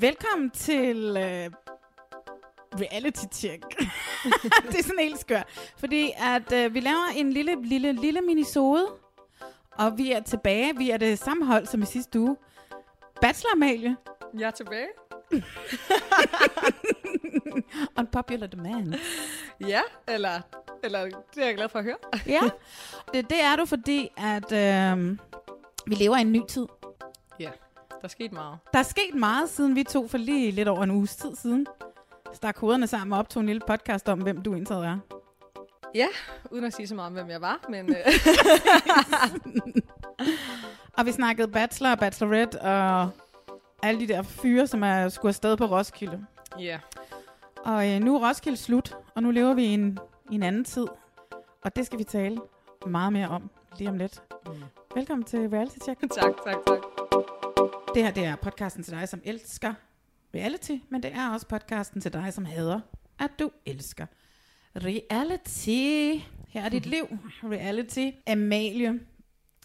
Velkommen til øh, reality check. det er sådan helt skørt. Fordi at øh, vi laver en lille, lille, lille minisode. Og vi er tilbage. Vi er det samme hold som i sidste uge. Bachelor Amalie. Jeg er tilbage. Unpopular demand. Ja, eller, eller det er jeg glad for at høre. Ja, det, det er du, fordi at øh, vi lever i en ny tid. Der skete meget. Der er sket meget, siden vi to for lige lidt over en uges tid siden. Stak hovederne sammen og optog en lille podcast om, hvem du indtaget er. Ja, uden at sige så meget om, hvem jeg var, men øh, Og vi snakkede bachelor og bachelorette og alle de der fyre, som er skulle afsted på Roskilde. ja. Og øh, nu er Roskilde slut, og nu lever vi i en, i en anden tid. Og det skal vi tale meget mere om lige om lidt. Mm. Velkommen til Reality Check. tak, tak, tak. Det her det er podcasten til dig, som elsker reality, men det er også podcasten til dig, som hader, at du elsker reality. Her er dit liv, reality. Amalie.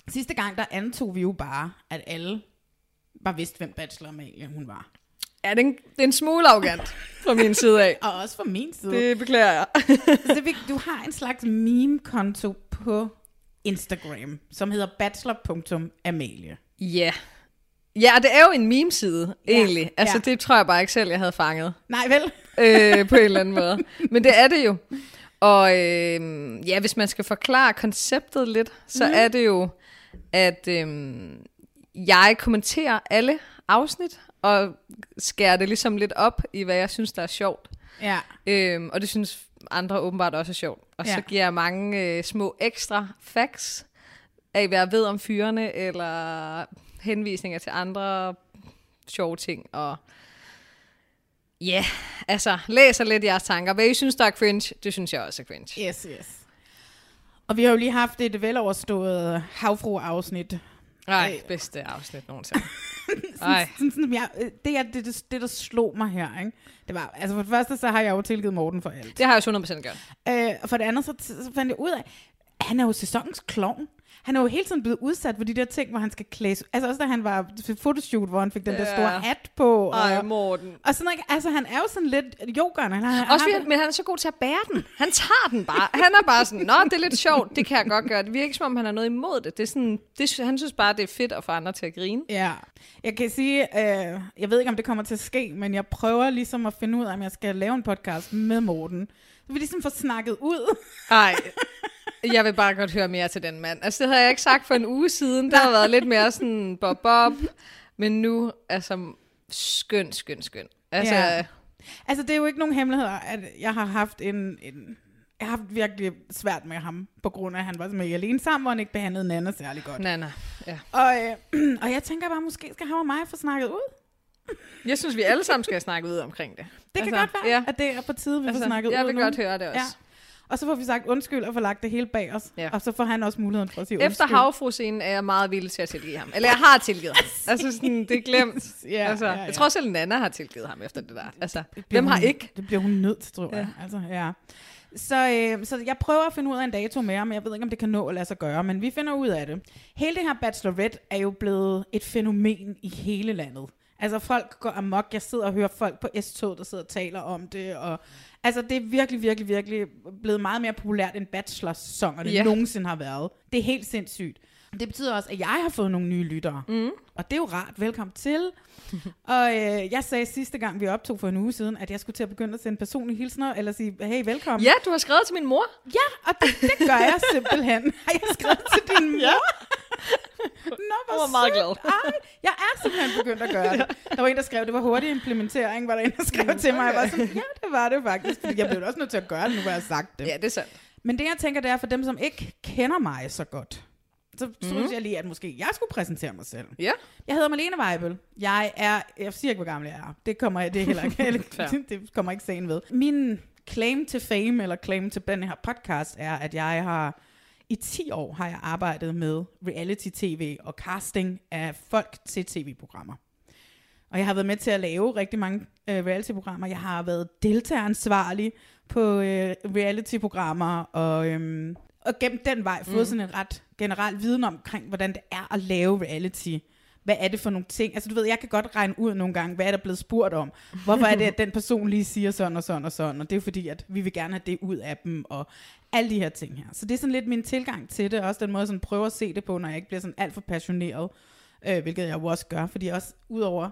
Sidste gang, der antog vi jo bare, at alle bare vidste, hvem Bachelor Amalie hun var. Ja, det er, en, det er en smule arrogant fra min side af. Og også fra min side. Det beklager jeg. Så vil- du har en slags meme-konto på Instagram, som hedder bachelor.amalie. Ja. Ja, det er jo en meme-side, egentlig. Altså, ja. det tror jeg bare ikke selv, jeg havde fanget. Nej, vel? øh, på en eller anden måde. Men det er det jo. Og øh, ja, hvis man skal forklare konceptet lidt, så mm. er det jo, at øh, jeg kommenterer alle afsnit, og skærer det ligesom lidt op i, hvad jeg synes, der er sjovt. Ja. Øhm, og det synes andre åbenbart også er sjovt. Og ja. Ja. så giver jeg mange øh, små ekstra facts af, hvad jeg ved om fyrene, eller henvisninger til andre sjove ting. Og ja, yeah, altså, læser lidt jeres tanker. Hvad I synes, der er cringe, det synes jeg også er cringe. Yes, yes. Og vi har jo lige haft et veloverstået havfru-afsnit. Nej, bedste afsnit nogensinde. Ej. Sådan, sådan, jeg, det er det, det, det, der slog mig her. Ikke? Det var, altså for det første, så har jeg jo tilgivet Morten for alt. Det har jeg jo 100% gjort. Øh, og for det andet, så, så fandt jeg ud af, han er jo sæsonens klovn. Han er jo hele tiden blevet udsat for de der ting, hvor han skal klædes. Altså også da han var til fotoshoot, hvor han fik den der Ja. store hat på. Og, Ej, Morten. og sådan, ikke? altså han er jo sådan lidt yoghurt. Han har, Også han- men han er så god til at bære den. Han tager den bare. Han er bare sådan, nå, det er lidt sjovt, det kan jeg godt gøre. Det virker ikke, som om han har noget imod det. det, er sådan, det han synes bare, det er fedt at få andre til at grine. Ja, jeg kan sige, øh, jeg ved ikke, om det kommer til at ske, men jeg prøver ligesom at finde ud af, om jeg skal lave en podcast med Morten. Så vi ligesom får snakket ud. Nej, jeg vil bare godt høre mere til den mand. Altså, det havde jeg ikke sagt for en uge siden. Det har været lidt mere sådan bob-bob. Men nu, altså, skøn, skøn, skøn. Altså, Ja. Altså, det er jo ikke nogen hemmelighed, at jeg har haft en, en jeg har haft virkelig svært med ham, på grund af, at han var med alene sammen, og han ikke behandlede Nana særlig godt. Nana, ja. Og, øh, og jeg tænker bare, måske skal han og mig få snakket ud. Jeg synes, vi alle sammen skal snakke ud omkring det. Det kan Altså, godt være, ja. at det er på tide, vi Altså, får snakket jeg ud vil nu. godt høre det også. Ja. Og så får vi sagt undskyld og får lagt det hele bag os. Ja. Og så får han også muligheden for at sige Efter undskyld. havfruscenen er jeg meget villig til at tilgive ham. Eller jeg har tilgivet ham. Altså sådan, det er glemt. Ja, altså, ja, ja. Jeg tror selv, Nana har tilgivet ham efter det der. Altså, Det hvem har hun, ikke? Det bliver hun nødt til, tror jeg. Ja. Altså, ja. Så, øh, så jeg prøver at finde ud af en dato mere, men jeg ved ikke, om det kan nå at lade sig gøre. Men vi finder ud af det. Hele det her Bachelorette er jo blevet et fænomen i hele landet. Altså folk går amok. Jeg sidder og hører folk på S-tog, der sidder og taler om det. Og, altså det er virkelig, virkelig, virkelig blevet meget mere populært, end Bachelor-sæsonerne yeah. nogensinde har været. Det er helt sindssygt. Det betyder også, at jeg har fået nogle nye lyttere. Mm. Og det er jo rart. Velkommen til. og øh, jeg sagde sidste gang, vi optog for en uge siden, at jeg skulle til at begynde at sende personlige hilsner, eller sige, hey, velkommen. Ja, du har skrevet til min mor. Ja, og det, det gør jeg simpelthen. Har jeg skrevet til din mor? Ja. Nå, hvor Jeg var meget glad. Ej, jeg er simpelthen begyndt at gøre det. Der var en, der skrev, det var hurtig implementering, var der en, der skrev til mig. Jeg var sådan, ja, det var det faktisk. Fordi jeg blev også nødt til at gøre det, nu hvor jeg sagt det. Ja, det er sandt. Men det, jeg tænker, det er for dem, som ikke kender mig så godt. Så Mhm. synes jeg lige, at måske jeg skulle præsentere mig selv. Ja. Jeg hedder Malene Weibel. Jeg er, jeg siger ikke, hvor gammel jeg er. Det kommer det er heller ikke, det kommer ikke sagen ved. Min claim to fame, eller claim til den her podcast, er, at jeg har, i 10 år har jeg arbejdet med reality-tv og casting af folk til tv-programmer. Og jeg har været med til at lave rigtig mange øh, reality-programmer. Jeg har været deltageransvarlig på øh, reality-programmer, og, øhm, og gennem den vej fået mm. sådan en ret generel viden omkring, hvordan det er at lave reality. Hvad er det for nogle ting? Altså du ved, jeg kan godt regne ud nogle gange, hvad er der blevet spurgt om? Hvorfor er det, at den person lige siger sådan og sådan og sådan? Og det er fordi, at vi vil gerne have det ud af dem, og alle de her ting her. Så det er sådan lidt min tilgang til det, og også den måde, sådan prøver at se det på, når jeg ikke bliver sådan alt for passioneret. Øh, hvilket jeg jo også gør, fordi jeg også udover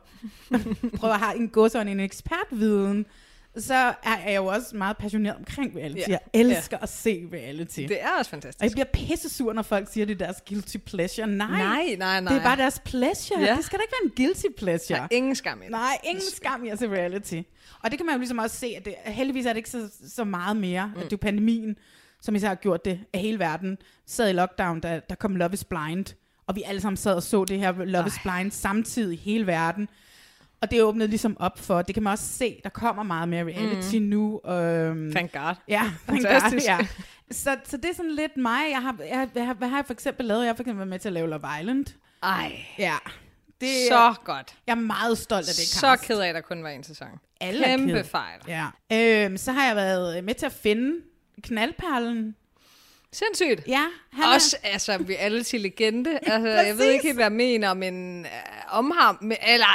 prøver at have en godsøjne, en ekspertviden, så er jeg jo også meget passioneret omkring reality. Ja. Jeg elsker at se reality. Det er også Og jeg fantastisk. bliver pisse sur, når folk siger, det er deres guilty pleasure. Nej, Nej, nej, nej. det er bare deres pleasure. Ja. Det skal da ikke være en guilty pleasure. Der er ingen skam i det. Nej, ingen skam i at se reality. Og det kan man jo ligesom også se, at det, heldigvis er det ikke så, så meget mere, mm. at det er pandemien, som især har gjort det, at hele verden sad i lockdown, da der kom Love is Blind, og vi alle sammen sad og så det her Love is Blind samtidig i hele verden. Og det åbnede ligesom op for, det kan man også se, der kommer meget mere reality mm. nu. Øhm, Thank God. Ja, Fantastisk. ja. Så, så det er sådan lidt mig. Jeg har, jeg, jeg, hvad har jeg for eksempel lavet? Jeg har for eksempel været med til at lave Love Island. Ej, Ja. Det, så godt. Jeg er meget stolt af det Så cast. ked af, at der kun var en sæson. Alle Kæmpe fejl. Ja. Øhm, så har jeg været med til at finde knaldperlen. Sindssygt. Ja, han Også, er, altså, vi er alle til legende. Altså, jeg ved ikke helt, hvad jeg mener, men øh, om ham, men, eller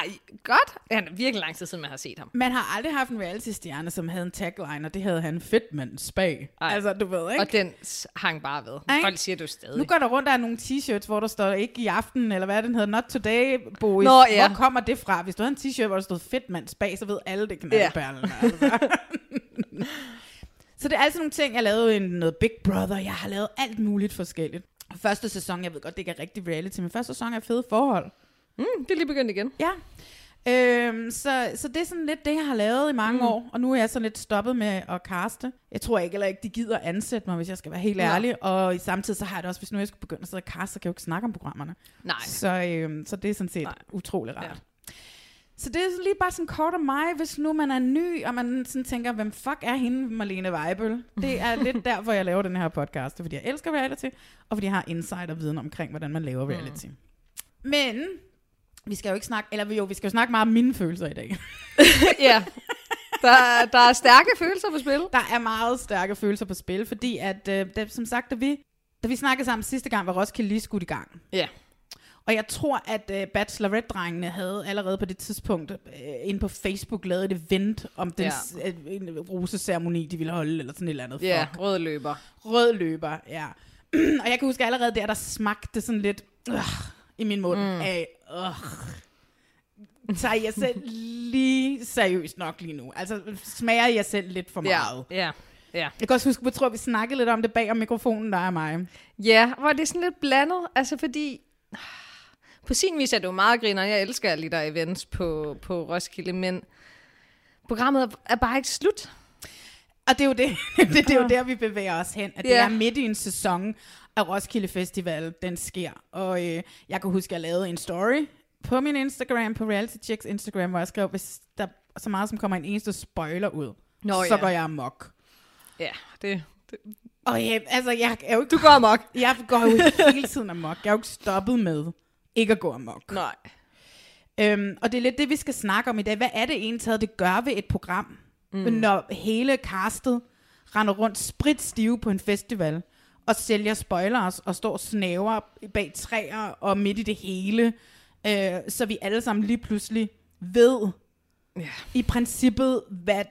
godt. Han er virkelig lang tid siden, man har set ham. man har aldrig haft en reality-stjerne, som havde en tagline, og det havde han fedt mand spag. Ej. Altså, du ved, ikke? Og den hang bare ved. Ej. Folk siger du stadig. Nu går der rundt, der er nogle t-shirts, hvor der står ikke i aften, eller hvad den hedder, not today, boys. Nå, ja. Hvor kommer det fra? Hvis du havde en t-shirt, hvor der stod fedt mand spag, så ved alle det er knaldperlen. Ja. Altså. så det er altid nogle ting, jeg lavede i noget Big Brother. Jeg har lavet alt muligt forskelligt. Første sæson, jeg ved godt, det ikke er rigtig reality, men første sæson er fede forhold. Mm, det er lige begyndt igen. Ja. Øhm, så, så det er sådan lidt det, jeg har lavet i mange mm. år, og nu er jeg sådan lidt stoppet med at kaste. Jeg tror ikke, eller ikke, de gider ansætte mig, hvis jeg skal være helt ærlig. Og i samtidig så har jeg det også, hvis nu jeg skulle begynde at sidde og kaste, så kan jeg jo ikke snakke om programmerne. Nej. Så, øhm, så det er sådan set Nej. utrolig rart. Ja. Så det er lige bare sådan kort om mig, hvis nu man er ny, og man sådan tænker, hvem fuck er hende, Marlene Weibel? Det er lidt derfor, jeg laver den her podcast. Det er, fordi jeg elsker reality, og fordi jeg har insight og viden omkring, hvordan man laver reality. Mm. Men vi skal jo ikke snakke, eller jo, vi skal jo snakke meget om mine følelser i dag. ja. Der, der er stærke følelser på spil. Der er meget stærke følelser på spil, fordi at, øh, da, som sagt, da vi, da vi snakkede sammen sidste gang, var Roskilde lige skudt i gang. Ja. Og jeg tror, at øh, Bachelorette-drengene havde allerede på det tidspunkt øh, inde på Facebook lavet et event om den Ja. ja. øh, en roseceremoni, de ville holde, eller sådan et eller andet. Ja, fuck. rød løber. Rød løber, ja. og jeg kan huske allerede der, der smagte sådan lidt øh, i min mund mm. af, øh, tager jeg selv lige seriøst nok lige nu? Altså, smager jeg selv lidt for Ja, meget? ja, ja. Jeg kan også huske, jeg tror, vi snakkede lidt om det bag om mikrofonen, der er mig. Ja, hvor det er sådan lidt blandet, altså fordi... På sin vis er det jo meget griner. Jeg elsker alle de der events på, på Roskilde, men programmet er- bare ikke slut. Og det er jo, det, det, det er jo der, vi bevæger os hen. At det Ja. er midt i en sæson af Roskilde Festival, den sker. Og øh, jeg kan huske, at jeg lavede en story på min Instagram, på Reality Checks Instagram, hvor jeg skrev, hvis der er så meget som kommer en eneste spoiler ud, Nå, så ja. går jeg amok. Ja, det, det. Og ja, altså, jeg er jo ikke... Du går amok. Jeg går jo hele tiden amok. Jeg er jo ikke stoppet med ikke at gå amok. Nej. Øhm, og det er lidt det, vi skal snakke om i dag. Hvad er det egentlig det gør ved et program, mm. når hele castet render rundt spritstive på en festival og sælger spoilers og står snæver bag træer og midt i det hele, øh, så vi alle sammen lige pludselig ved Ja. i princippet, hvad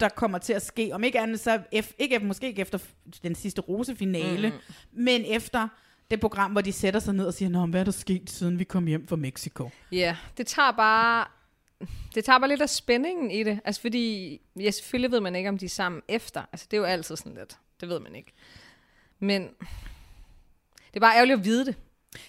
der kommer til at ske. Om ikke andet så, ef, ikke, måske ikke efter den sidste rosefinale, mm. men efter det program, hvor de sætter sig ned og siger, Nå, hvad er der sket, siden vi kom hjem fra Mexico? Ja, det tager bare... Det tager bare lidt af spændingen i det. Altså fordi, ja, selvfølgelig ved man ikke, om de er sammen efter. Altså det er jo altid sådan lidt. Det ved man ikke. Men det er bare ærgerligt at vide det.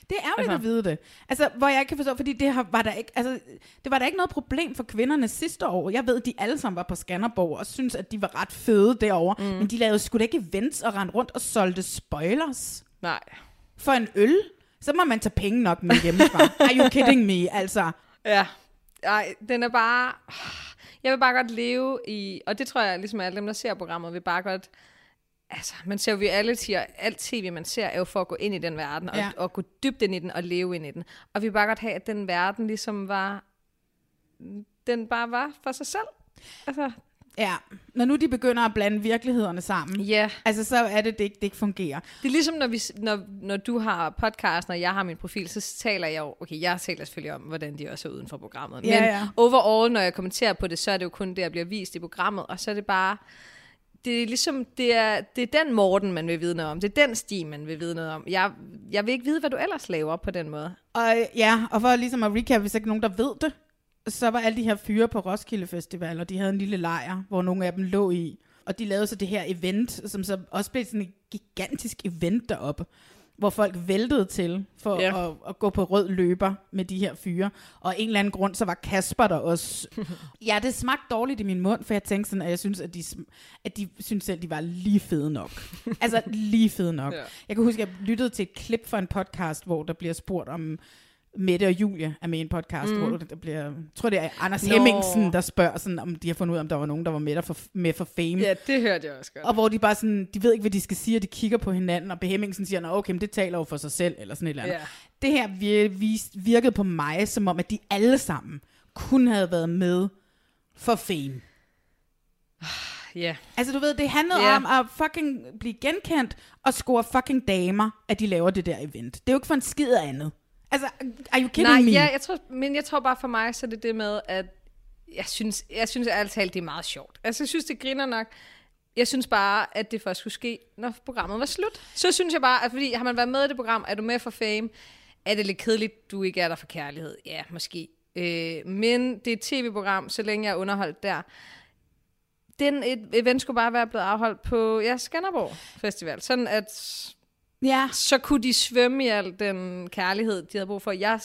Det er ærgerligt Altså. at vide det. Altså, hvor jeg ikke kan forstå, fordi det har, var der ikke, altså, det var der ikke noget problem for kvinderne sidste år. Jeg ved, de alle sammen var på Skanderborg og synes at de var ret fede derovre. Mm. Men de lavede sgu da ikke events og rendte rundt og solgte spoilers Nej. For en øl. Så må man tage penge nok med hjemmefra. Are you kidding me? Altså, Ja. Ej, den er bare... Jeg vil bare godt leve i... Og det tror jeg, ligesom alle dem, der ser programmet, vil bare godt... Altså, man ser jo reality, og alt tv, man ser, er jo for at gå ind i den verden, og, Ja. ja. og gå dybt ind i den, og leve ind i den. Og vi vil bare godt have, at den verden ligesom var... Den bare var for sig selv. Altså, ja. Når nu de begynder at blande virkelighederne sammen, ja. altså, så er det, det ikke, det ikke fungerer. Det er ligesom, når, vi, når, når du har podcasten, og jeg har min profil, så taler jeg jo, okay, jeg taler selvfølgelig om, hvordan de også er uden for programmet. Ja, Men ja. overall, når jeg kommenterer på det, så er det jo kun det, der bliver vist i programmet, og så er det bare, det er ligesom, det er, det er den Morten, man vil vide noget om. Det er den sti, man vil vide noget om. Jeg, jeg vil ikke vide, hvad du ellers laver på den måde. Og ja, og for ligesom at recap, hvis ikke nogen, der ved det, så var alle de her fyre på Roskilde Festival, og de havde en lille lejr, hvor nogle af dem lå i. Og de lavede så det her event, som så også blev sådan et gigantisk event deroppe, hvor folk væltede til for Ja. at, at gå på rød løber med de her fyre. Og en eller anden grund, så var Kasper der også. ja, det smagte dårligt i min mund, for jeg tænkte sådan, at jeg synes, at de, at de synes selv, de var lige fede nok. altså lige fede nok. Ja. Jeg kan huske, at jeg lyttede til et klip fra en podcast, hvor der bliver spurgt om Mette og Julie er med i en podcast, mm. hvor der bliver, jeg tror det er Anders Nå. Hemmingsen, der spørger sådan, om de har fundet ud af, om der var nogen, der var med, der for, med for fame. Ja, det hørte jeg også godt. Og hvor de bare sådan, de ved ikke, hvad de skal sige, og de kigger på hinanden, og. Hemmingsen siger, Nå, okay, men det taler jo for sig selv, eller sådan et eller andet. Ja. Det her virkede på mig, som om, at de alle sammen kun havde været med for fame. Ja. Altså du ved, det handlede Ja. om at fucking blive genkendt og score fucking damer, at de laver det der event. Det er jo ikke for en skid af andet. Altså, are you kidding Nej, me? ja, jeg tror, men jeg tror bare for mig, så er det det med, at jeg synes, jeg synes ærligt talt, det er meget sjovt. Altså, jeg synes, det griner nok. Jeg synes bare, at det først skulle ske, når programmet var slut. Så synes jeg bare, at fordi har man været med i det program, er du med for fame, er det lidt kedeligt, du ikke er der for kærlighed. Ja, måske. Øh, men det er et tv-program, så længe jeg er underholdt der. Den et event skulle bare være blevet afholdt på ja, Skanderborg Festival. Sådan at Ja, så kunne de svømme i al den kærlighed, de havde brug for. Jeg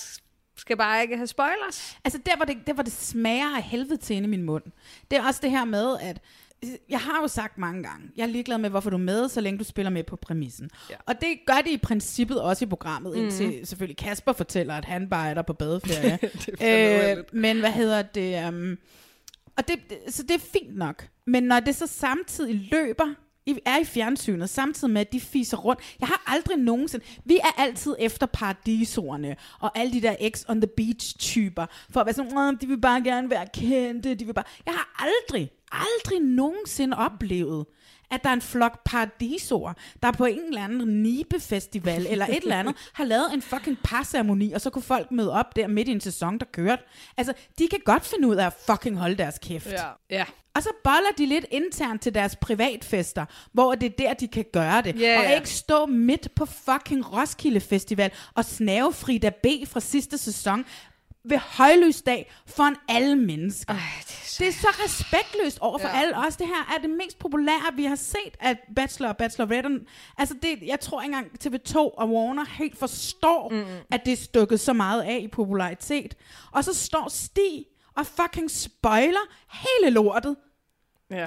skal bare ikke have spoilers. altså der var, det, der var det smager af helvede til inde i min mund. Det er også det her med, at jeg har jo sagt mange gange, jeg er ligeglad med, hvorfor du er med, så længe du spiller med på præmissen. Ja. Og det gør det i princippet også i programmet, indtil mm. selvfølgelig Kasper fortæller, at han bare er der på badeferie. øh, men hvad hedder det? Um, og det- så det er fint nok. Men når det så samtidig løber, i er i fjernsynet, samtidig med, at de fiser rundt. Jeg har aldrig nogensinde... Vi er altid efter paradisordene, og alle de der ex on the beach typer, for at være sådan, de vil bare gerne være kendte, de vil bare... Jeg har aldrig, aldrig nogensinde oplevet, at der er en flok paradisord, der på en eller anden Nibe-festival eller et eller andet, har lavet en fucking parceremoni, og så kunne folk møde op der midt i en sæson, der kørte. Altså, de kan godt finde ud af at fucking holde deres kæft. Ja. ja. Og så boller de lidt internt til deres privatfester, hvor det er der, de kan gøre det. Ja, og ja. ikke stå midt på fucking Roskilde Festival og snave Frida B. fra sidste sæson ved højlysdag foran alle mennesker. Ej, det er så... Det er så respektløst over for ja. Alle os. Det her er det mest populære, vi har set af Bachelor og Bachelorette. Altså, det, jeg tror ikke engang TV2 og Warner helt forstår, mm. at det er stukket så meget af i popularitet. Og så står Stig og fucking spoiler hele lortet. Ja.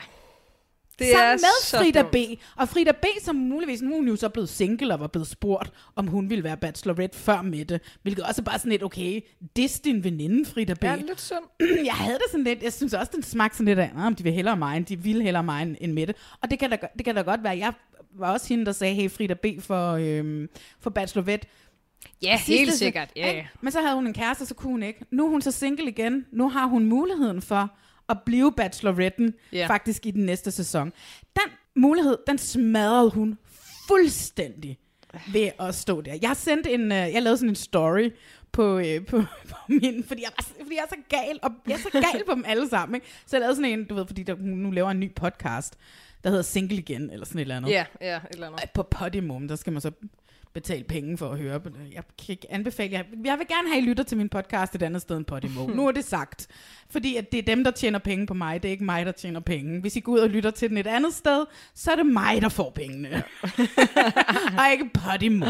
Det sammen med så Frida dumt. B. Og Frida B, som muligvis, nu er hun jo så blevet single og var blevet spurgt, om hun ville være bachelorette før Mette. Hvilket også er bare sådan lidt, okay, diss din veninde, Frida B. Ja, lidt synd. jeg havde det sådan lidt, jeg synes også, den smagte sådan lidt af, "Nå, om de vil hellere mig, end de vil hellere mig end, Mette. Og det kan, da, det kan da godt være, jeg var også hende, der sagde, hey Frida B for, øhm, for Bachelorette. Ja, Sidste helt sikkert. Ja, ja. Men så havde hun en kæreste, så kunne hun ikke. Nu er hun så single igen. Nu har hun muligheden for at blive bacheloretten Ja. faktisk i den næste sæson. Den mulighed, den smadrede hun fuldstændig ved at stå der. Jeg sendte en, øh, jeg lavede sådan en story på, øh, på, på min, fordi jeg, var, fordi jeg er så gal, og jeg er så gal på dem alle sammen. Ikke? Så jeg lavede sådan en, du ved, fordi der, nu laver en ny podcast, der hedder Single igen, eller sådan et eller andet Ja, ja, et eller andet. på Podimo, der skal man så betale penge for at høre. Jeg kan ikke anbefale jer. Jeg vil gerne have, at I lytter til min podcast et andet sted end Podimo. nu er det sagt. Fordi at det er dem, der tjener penge på mig. Det er ikke mig, der tjener penge. Hvis I går ud og lytter til den et andet sted, så er det mig, der får pengene. og ikke Podimo.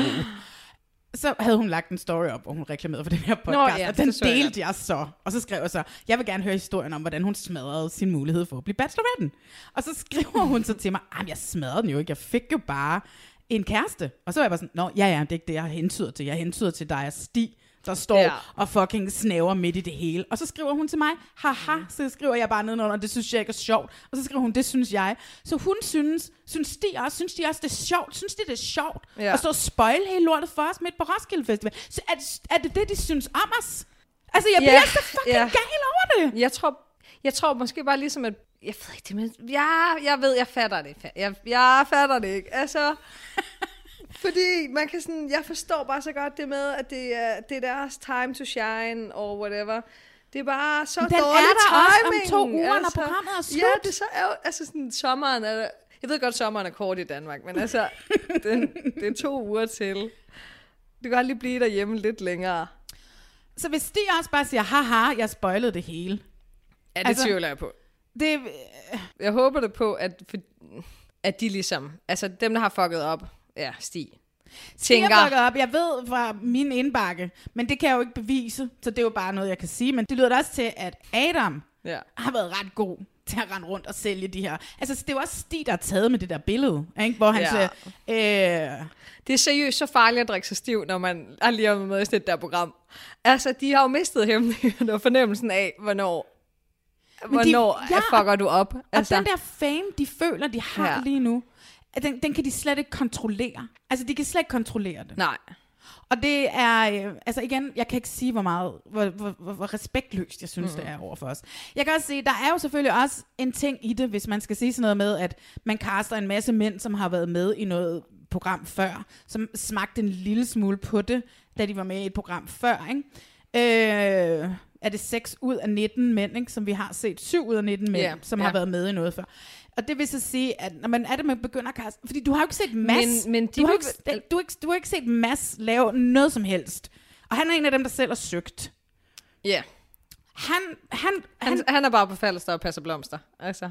Så havde hun lagt en story op, hvor hun reklamerede for den her podcast, Nå, ja, og den så jeg delte jeg så. Og så skrev jeg så, jeg vil gerne høre historien om, hvordan hun smadrede sin mulighed for at blive bacheloretten. Og så skriver hun så til mig, jeg smadrede den jo ikke, jeg fik jo bare en kæreste. Og så var jeg bare sådan, nå, ja, ja, det er ikke det, jeg hentyder til. Jeg hentyder til dig og Stig, der står Ja. og fucking snæver midt i det hele. Og så skriver hun til mig, haha, så skriver jeg bare nedenunder, det synes jeg ikke er sjovt. Og så skriver hun, det synes jeg. Så hun synes, synes Stig også, synes de også, det er sjovt, synes de, det er sjovt Ja. og spoil hele lortet for os midt på Roskilde Festival. Så er det, er det det, de synes om os? Altså, jeg bliver så fucking ja. gal over det. Jeg tror, jeg tror måske bare ligesom, at... Jeg ved ikke det, men... Ja, jeg ved, jeg fatter det. Jeg, jeg fatter det ikke. Altså... Fordi man kan sådan... Jeg forstår bare så godt det med, at det er, det er deres time to shine, og whatever. Det er bare så Den dårlig er der også om timing. to uger, når programmet er slut. Ja, det så er. Altså sådan, sommeren er... Jeg ved godt, sommeren er kort i Danmark, men altså... den, det er to uger til. Du kan godt lige blive derhjemme lidt længere. Så hvis Stig også bare siger, haha, jeg spoilede det hele. Ja, det Altså- altså, tvivler jeg på. Det, Jeg håber det på, at, at de ligesom, altså dem, der har fucket op, ja, Stig, tænker... tænker, jeg op. Jeg ved fra min indbakke, men det kan jeg jo ikke bevise, så det er jo bare noget, jeg kan sige. Men det lyder da også til, at Adam ja. har været ret god til at rende rundt og sælge de her. Altså, det er jo også Stig, der er taget med det der billede, ikke? hvor han Ja. siger, øh, Det er seriøst så farligt at drikke sig stiv, når man er lige med i det der program. Altså, de har jo mistet hemmeligheden og fornemmelsen af, hvornår, Men de- hvornår ja, fucker du op. og Altså, den der fame, de føler, de har Ja. lige nu, den, den kan de slet ikke kontrollere. Altså, de kan slet ikke kontrollere det. nej. Og det er, øh, altså igen, jeg kan ikke sige, hvor meget, hvor, hvor, hvor, hvor respektløst jeg synes, mm. det er over for os. Jeg kan også sige, der er jo selvfølgelig også en ting i det, hvis man skal sige sådan noget med, at man kaster en masse mænd, som har været med i noget program før, som smagte en lille smule på det, da de var med i et program før, ikke? Øh, er det 6 ud af 19 mænd, ikke? som vi har set 7 ud af 19 mænd, yeah, som ja. har været med i noget før. Og det vil så sige, at når man er det, man begynder at kaste... Fordi du har jo ikke set Mads... Men- men de du, har ikke, du, har ikke, du har ikke set Mads lave noget som helst. Og han er en af dem, der selv har søgt. Ja. Han, han, han, Han, han er bare på falderstad og passer blomster. Altså,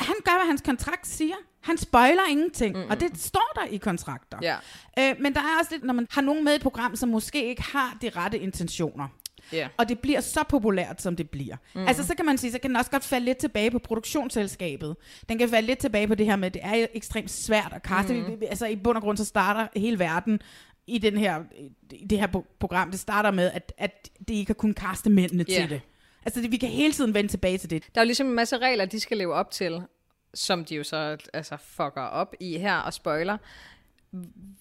han gør, hvad hans kontrakt siger. Han spoiler ingenting, mm og det står der i kontrakter. ja. Øh, men der er også lidt, når man har nogen med i et program, som måske ikke har de rette intentioner. Ja. Og det bliver så populært, som det bliver. Mm. Altså, så kan man sige, så kan den også godt falde lidt tilbage på produktionsselskabet. Den kan falde lidt tilbage på det her med, at det er ekstremt svært at kaste. Mm. Altså, i bund og grund, så starter hele verden i, den her, i det her pro- program. Det starter med, at, at det ikke har kunnet kaste mændene Ja. til det. Altså, det, vi kan hele tiden vende tilbage til det. Der er jo ligesom en masse regler, de skal leve op til, som de jo så altså, fucker op i her og spoiler.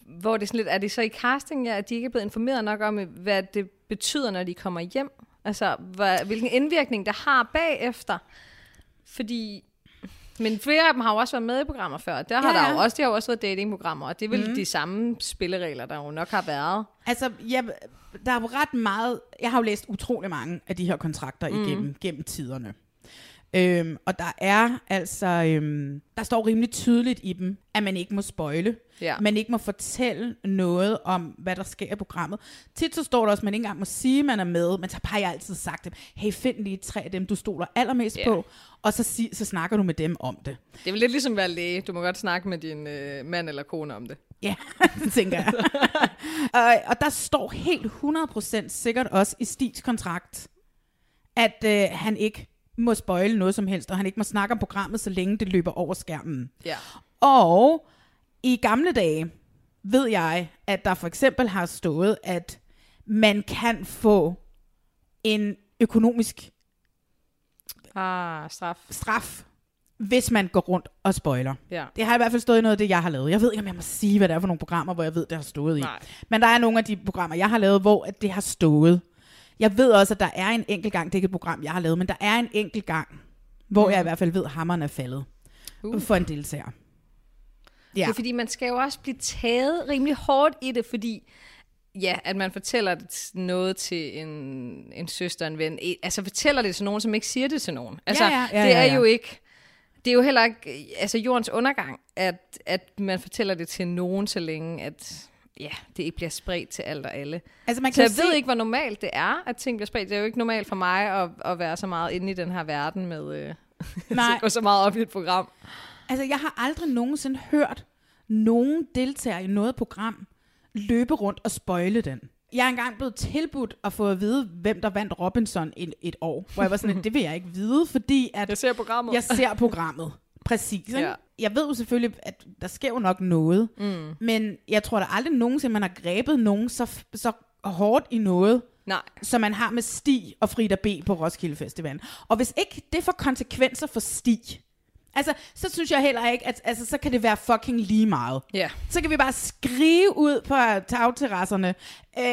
Hvor det er sådan lidt, er det så i casting, ja, at de ikke er blevet informeret nok om, hvad det betyder, når de kommer hjem? Altså, hvad, hvilken indvirkning det har bagefter? Fordi, men flere af dem har jo også været med i programmer før. Der har Ja, der jo også, de har jo også været datingprogrammer, og det er vel mm. de samme spilleregler, der jo nok har været. Altså, ja, der er jo ret meget... Jeg har jo læst utrolig mange af de her kontrakter mm. igennem gennem tiderne. Øhm, og der er altså... Øhm, der står rimelig tydeligt i dem, at man ikke må spoile. Ja. Man ikke må fortælle noget om, hvad der sker i programmet. Tit så står der også, at man ikke engang må sige, at man er med, men så har jeg altid sagt dem, hey, find lige tre af dem, du stoler allermest Ja. på, og så, sig, så snakker du med dem om det. Det er lidt ligesom at være læge. Du må godt snakke med din øh, mand eller kone om det. Ja, det tænker jeg. og, og der står helt 100% sikkert også i Stigs kontrakt, at øh, han ikke må spoile noget som helst, og han ikke må snakke om programmet, så længe det løber over skærmen. Ja. Og i gamle dage ved jeg, at der for eksempel har stået, at man kan få en økonomisk Ah, straf. straf, hvis man går rundt og spoiler. Ja. Det har i hvert fald stået i noget af det, jeg har lavet. Jeg ved ikke, om jeg må sige, hvad det er for nogle programmer, hvor jeg ved, det har stået i. Nej. Men der er nogle af de programmer, jeg har lavet, hvor at det har stået. Jeg ved også, at der er en enkelt gang, det er ikke et program, jeg har lavet, men der er en enkelt gang, hvor jeg i hvert fald ved, at hammeren er faldet Uh. for en deltager. Ja, Det er fordi, man skal jo også blive taget rimelig hårdt i det, fordi ja, at man fortæller det- noget til en, en søster, en ven. E- Altså fortæller det til nogen, som ikke siger det til nogen. Altså, ja, ja, det er ja, ja. jo ikke... Det er jo heller ikke altså jordens undergang, at, at man fortæller det til nogen, så længe at ja, det ikke bliver spredt til alt og alle. Altså, man Så kan jeg jo ved se- ikke, hvor normalt det er, at ting bliver spredt. Det er jo ikke normalt for mig at, at være så meget inde i den her verden med øh, Nej. at gå så meget op i et program. Altså, jeg har aldrig nogensinde hørt nogen deltagere i noget program løbe rundt og spøjle den. Jeg er engang blevet tilbudt at få at vide, hvem der vandt Robinson i et år. Hvor jeg var sådan, det vil jeg ikke vide, fordi at Jeg ser programmet. jeg ser programmet. Præcis. Ikke? Ja. Jeg ved jo selvfølgelig, at der sker jo nok noget. Mm. Men jeg tror da aldrig nogensinde, man har grebet nogen så, så hårdt i noget, Nej. som man har med Stig og Frida B. på Roskilde Festival. Og hvis ikke det får konsekvenser for Stig, altså, så synes jeg heller ikke, at altså, så kan det være fucking lige meget. Ja. Så kan vi bare skrive ud på tagterrasserne, øh,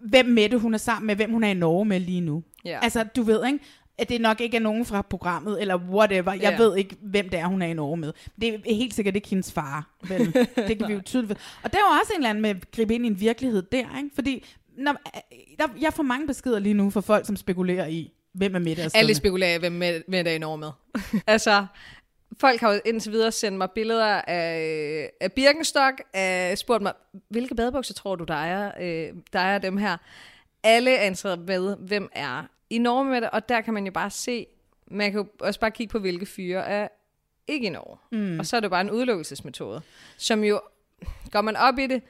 hvem Mette hun er sammen med, hvem hun er i Norge med lige nu. Ja. Altså, du ved, ikke? At det nok ikke er nogen fra programmet, eller whatever. Jeg Ja. ved ikke, hvem det er, hun er i Norge med. Det er helt sikkert ikke hendes far. Vel? det kan vi jo tydeligt ved. Og der er jo også en eller anden med at gribe ind i en virkelighed der, ikke? Fordi når, der, jeg får mange beskeder lige nu fra folk, som spekulerer i, hvem er afsted Alle spekulerer, hvem der er i Norge med. altså, folk har jo indtil videre sendt mig billeder af, af Birkenstock, af, spurgt mig, hvilke badebukser tror du, der er, øh, der er dem her? Alle er interesseret med, hvem er i Norge med det, og der kan man jo bare se, man kan jo også bare kigge på, hvilke fyre er ikke i Norge. Mm. Og så er det bare en udelukkelsesmetode, som jo, går man op i det,